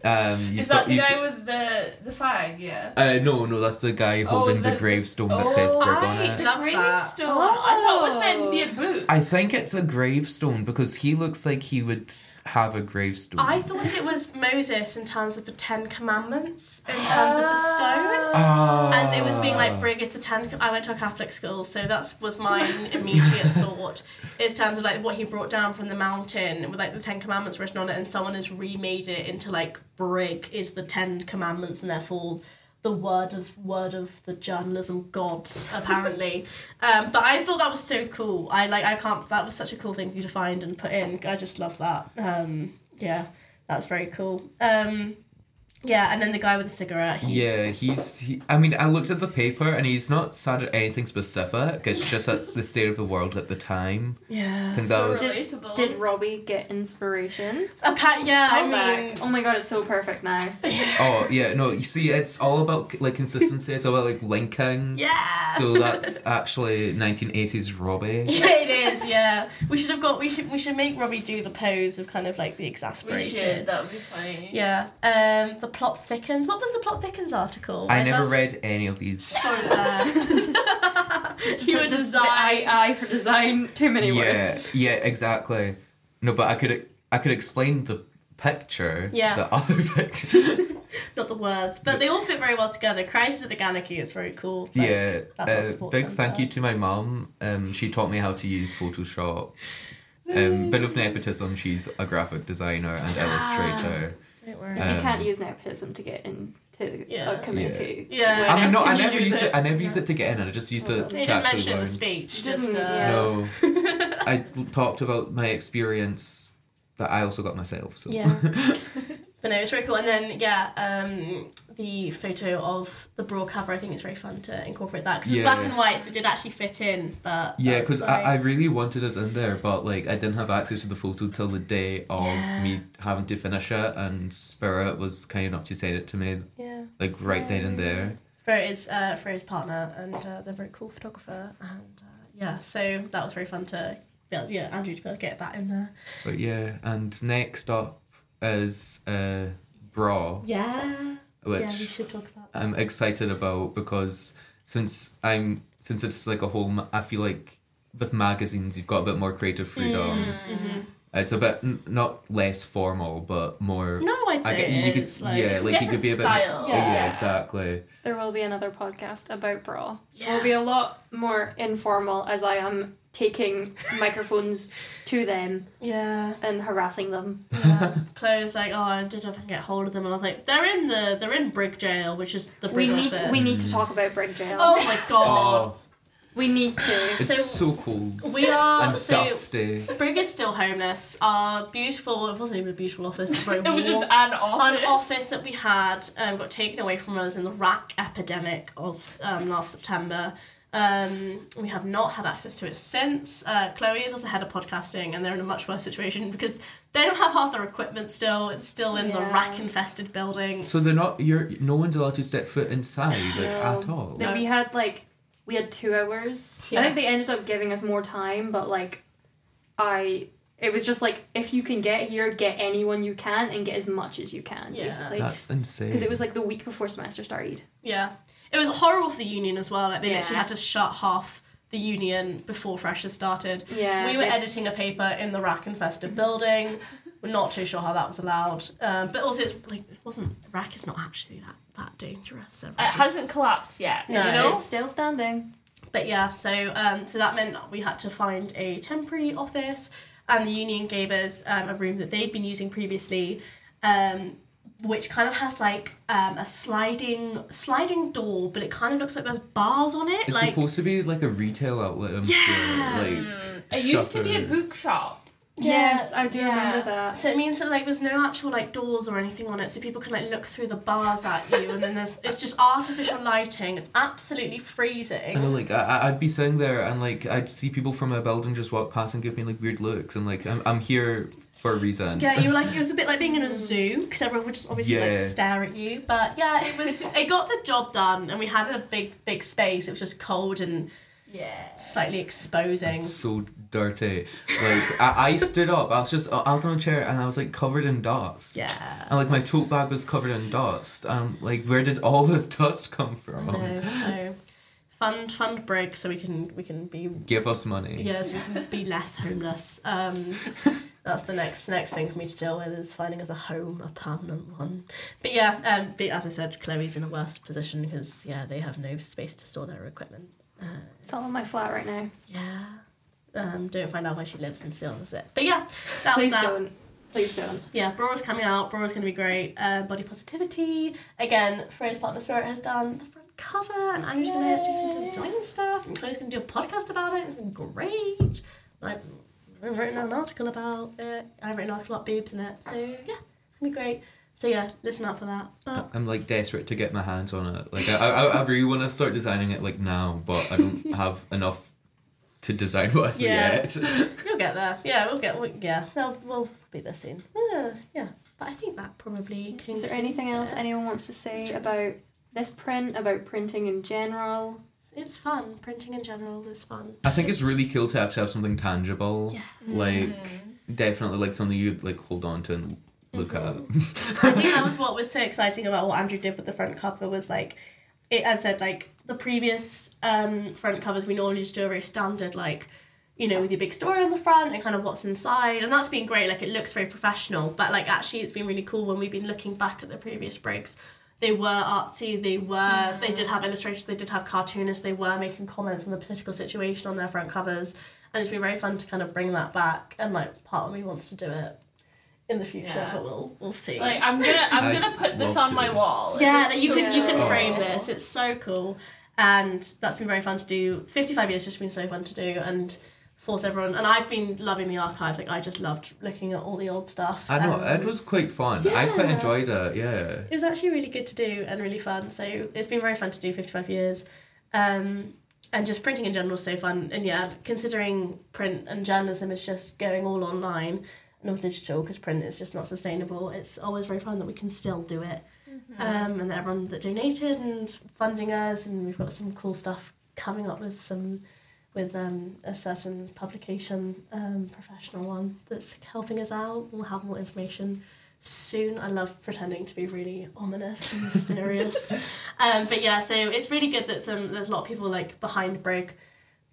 Um, you've Is got, that the guy with the the fag? Yeah. uh, no, no, that's the guy Oh, holding the, the- gravestone that says Oh, Brig on it. It's a Love that. gravestone. I thought it was meant to be a Oh. boot. I think it's a gravestone because he looks like he would have a gravestone. I thought it was Moses in terms of the Ten Commandments, in terms of the stone. Ah. And it was being like, bring us the Ten. I went to a Catholic school, so that was my immediate thought. In terms of like what he brought down from the mountain with like the Ten Commandments written on it, and someone has remade it into like brig is the Ten Commandments, and therefore the word of word of the journalism gods apparently. um, but I thought that was so cool. I like I can't. That was such a cool thing for you to find and put in. I just love that. Um, yeah, that's very cool. Um, yeah, and then the guy with the cigarette. He's, Yeah, he's. He, I mean, I looked at the paper and he's not sad at anything specific. It's just at the state of the world at the time. Yeah. I think that so was. relatable. Did Robbie get inspiration? Appa- yeah, I mean, back. Oh my god, it's so perfect now. Oh yeah, no. You see, it's all about like consistency. It's all about like linking. yeah. So that's actually 1980s Robbie. yeah, it is. Yeah, we should have got. We should. We should make Robbie do the pose of kind of like the exasperated. we exasperated. should. That would be funny. Yeah. Um, the plot thickens. What was the plot thickens article? I never love- read any of these. So fair. You were were design eye, eye for design. Too many Yeah, words. yeah, exactly. No, but I could I could explain the picture. Yeah. The other picture. Not the words, but they all fit very well together. Crisis at the Ganaki is very cool. Like, yeah. Uh, big centre. thank you to my mum. Um, she taught me how to use Photoshop. Um, bit of nepotism. She's a graphic designer and illustrator. Don't worry. If you Um, can't use nepotism to get into Yeah. a committee, Yeah. when I mean, no, I never use used it. I never used it to get in. I just used it They to didn't actually mention it the speech. Just uh, yeah. No, I talked about my experience that I also got myself. So. Yeah. but no, it's very cool. And then yeah, um, the photo of the Braw cover. I think it's very fun to incorporate that because Yeah. it's black and white, so it did actually fit in. But Yeah, because like- I, I really wanted it in there, but like I didn't have access to the photo till the day of Yeah. me having to finish it, and Spirit was kind enough to send it to me, yeah. like right then and there. Spirit is uh, Freya's partner, and uh, they're a very cool photographer. And uh, yeah, so that was very fun to be able, yeah, Andrew to be able to get that in there. But yeah, and next up is a Braw, Yeah. which yeah, we should talk about that. I'm excited about because since I'm since it's like a whole, I feel like with magazines you've got a bit more creative freedom. Mm-hmm. It's a bit n- not less formal, but more. No, I'd I get, it you could, is, like- yeah, It's a like you could be a bit. style. Yeah. Yeah. exactly. There will be another podcast about Braw. Yeah. It'll be a lot more informal as I am taking microphones to them Yeah. and harassing them. Yeah. Chloe's like, oh, I don't know if I can get hold of them, and I was like, they're in the they're in Brig Jail, which is the We need office. we need to talk about Brig Jail. Oh my god. Oh, We need to. it's So- so, cold We are and so dusty. Brig is still homeless. Our beautiful it wasn't even a beautiful office. It was, It was warm. just an office. an office that we had um, got taken away from us in the RAAC epidemic of um, last September. Um, we have not had access to it since. Uh, Chloe is also head of podcasting, and they're in a much worse situation because they don't have half their equipment still. It's still in the Yeah. RAAC infested building. So they're not. You're. No one's allowed to step foot inside, like No. at all. Then we had like we had two hours. Yeah. I think they ended up giving us more time, but like I it was just like if you can get here, get anyone you can and get as much as you can, Yeah. basically. That's insane. Because it was like the week before semester started. Yeah. It was horrible for the union as well. Like they literally Yeah. had to shut half the union before freshers started. Yeah. we were they- editing a paper in the RAAC infested building. We're not too sure how that was allowed. Um, but also, it's like it wasn't the RAAC is not actually that that dangerous. So It hasn't collapsed yet. No. You It's- know? it's still standing. But yeah, so um, so that meant we had to find a temporary office, and the union gave us um, a room that they'd been using previously, um, which kind of has like um, a sliding sliding door, but it kind of looks like there's bars on it. It's like supposed to be like a retail outlet. I'm Yeah. sure. Like It used to be a bookshop. Yes, I do Yeah. remember that. So it means that like there's no actual like doors or anything on it, so people can like look through the bars at you, and then there's it's just artificial lighting. It's absolutely freezing. I know, like I, I'd be sitting there and like I'd see people from a building just walk past and give me like weird looks, and like I'm, I'm here for a reason. Yeah, you were like it was a bit like being in a zoo because everyone would just obviously like stare at you. But yeah, it was it got the job done, and we had a big big space. It was just cold and Yeah. slightly exposing. So dirty. Like I, I stood up. I was just I was on a chair and I was like covered in dust. Yeah. And like my tote bag was covered in dust. And like where did all this dust come from? No, so fund fund Brig so we can we can be Give us money. yeah so we can be less homeless. Um, that's the next next thing for me to deal with is finding us a home, a permanent one. But yeah, um, but as I said, Chloe's in a worse position because yeah they have no space to store their equipment. Uh, It's all in my flat right now. yeah. Um, don't find out where she lives and still is it. But yeah, that Please was that. don't. Please don't. Yeah, Braura's coming out. Braura's going to be great. Uh, body positivity. Again, Freya's partner Spirit has done the front cover, and I'm just going to do some design stuff. And Chloe's going to do a podcast about it. It's been great. I've I've written an article about it. I've written an article about boobs in it. So yeah, it's going to be great. So yeah, listen out for that. But I'm like desperate to get my hands on it. Like I, I, I really want to start designing it like now, but I don't have enough to design with Yeah. yet. you'll get there. Yeah, we'll get. We, yeah, we'll, we'll be there soon. Yeah, yeah. But I think that probably. Is there anything else it. anyone wants to say about this print, about printing in general? It's fun. Printing in general is fun. I think it's really cool to actually have something tangible. Yeah. Mm. Like definitely like something you'd like hold on to and look mm-hmm. at. I think that was what was so exciting about what Andrew did with the front cover was like it as I said like the previous um front covers we normally just do a very standard like you know with your big story on the front and kind of what's inside and that's been great like it looks very professional but like actually it's been really cool when we've been looking back at the previous Brigs. They were artsy they were they did have illustrators they did have cartoonists they were making comments on the political situation on their front covers and it's been very fun to kind of bring that back and like part of me wants to do it in the future Yeah. but we'll we'll see Like I'm gonna I'm gonna put this on my wall. Yeah, that you can you can cool. frame this. It's so cool, and that's been very fun to do. Fifty five years just been so fun to do and force everyone. And I've been loving the archives. Like I just loved looking at all the old stuff. I know Um, it was quite fun. I quite enjoyed it. Yeah. It was actually really good to do and really fun. So it's been very fun to do fifty five years. Um, and just printing in general is so fun. And yeah, considering print and journalism is just going all online all digital because print is just not sustainable, it's always very fun that we can still do it. Um, and that everyone that donated and funding us, and we've got some cool stuff coming up with some with um, a certain publication um, professional one that's helping us out. We'll have more information soon. I love pretending to be really ominous and mysterious. um, but yeah, so it's really good that some there's a lot of people like behind Brig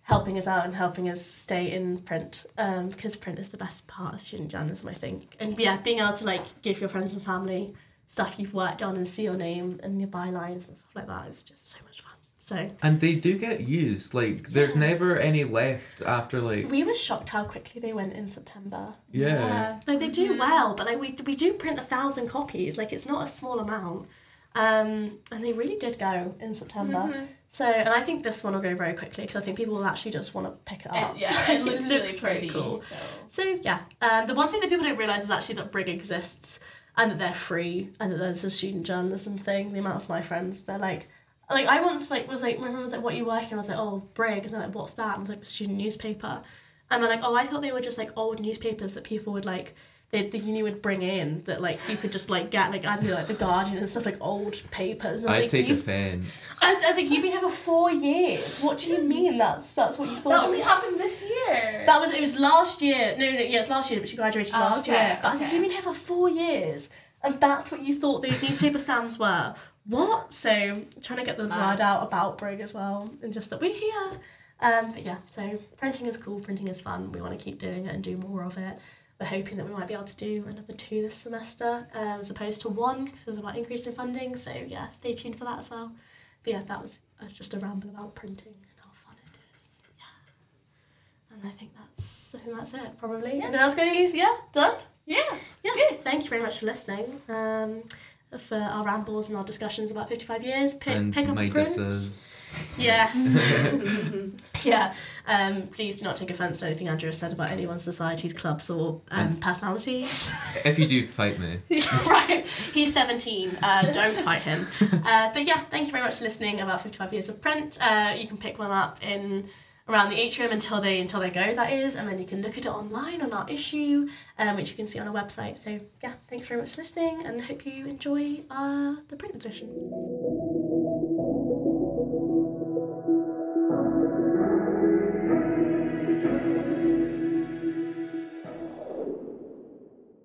helping us out and helping us stay in print um, because print is the best part of student journalism, I think. And yeah, being able to like give your friends and family stuff you've worked on and see your name and your bylines and stuff like that is just so much fun. So And they do get used. Like, there's never any left after, like, we were shocked how quickly they went in September. yeah. Like they do well, but like we we do print a thousand copies. Like it's not a small amount, um, and they really did go in September. So, and I think this one will go very quickly because I think people will actually just want to pick it up. And, yeah, it looks, really pretty. cool. So. So yeah, um, the one thing that people don't realize is actually that Brig exists and that they're free and that there's a student journalism thing. The amount of my friends, they're like, like I once like was like my friend was like, "What are you working?" on? I was like, "Oh, Brig," and they're like, "What's that?" And I was like, "The student newspaper," and they're like, "Oh, I thought they were just like old newspapers that people would like." They, the uni would bring in that like you could just like get like I don't know like the Guardian and stuff like old papers. And I was I like, take "You've-" offense. I was, I was like, you've been here for four years. What do you mean that's that's what you thought? That only was?" happened this year. That was it was last year. No, no, yeah, it's last year, but she graduated Oh, last okay, year. But I was like, okay. you've been here for four years, and that's what you thought those newspaper stands were. What? So trying to get the Mad. word out about Brig as well, and just that we're here. Um, but yeah, so printing is cool. Printing is fun. We want to keep doing it and do more of it. We're hoping that we might be able to do another two this semester, um, as opposed to one, because there's about increase in funding. So yeah, stay tuned for that as well. But yeah, that was uh, just a ramble about printing and how fun it is. Yeah. And I think that's I think that's it probably. Yeah. Anything else got any? Yeah, done. yeah. Yeah. Thank you very much for listening. Um, for our rambles and our discussions about fifty five years. Pick, and pick up a print. Midas's. Yes. yeah. Um, please do not take offence to anything Andrew has said about anyone's societies, clubs, or um, personalities. If you do, fight me. right. He's 17. Uh, don't fight him. Uh, but yeah, thank you very much for listening about 55 years of print. Uh, you can pick one up in around the atrium until they until they go that is and then you can look at it online on our issue um, which you can see on our website. So yeah thanks very much for listening and hope you enjoy uh, the print edition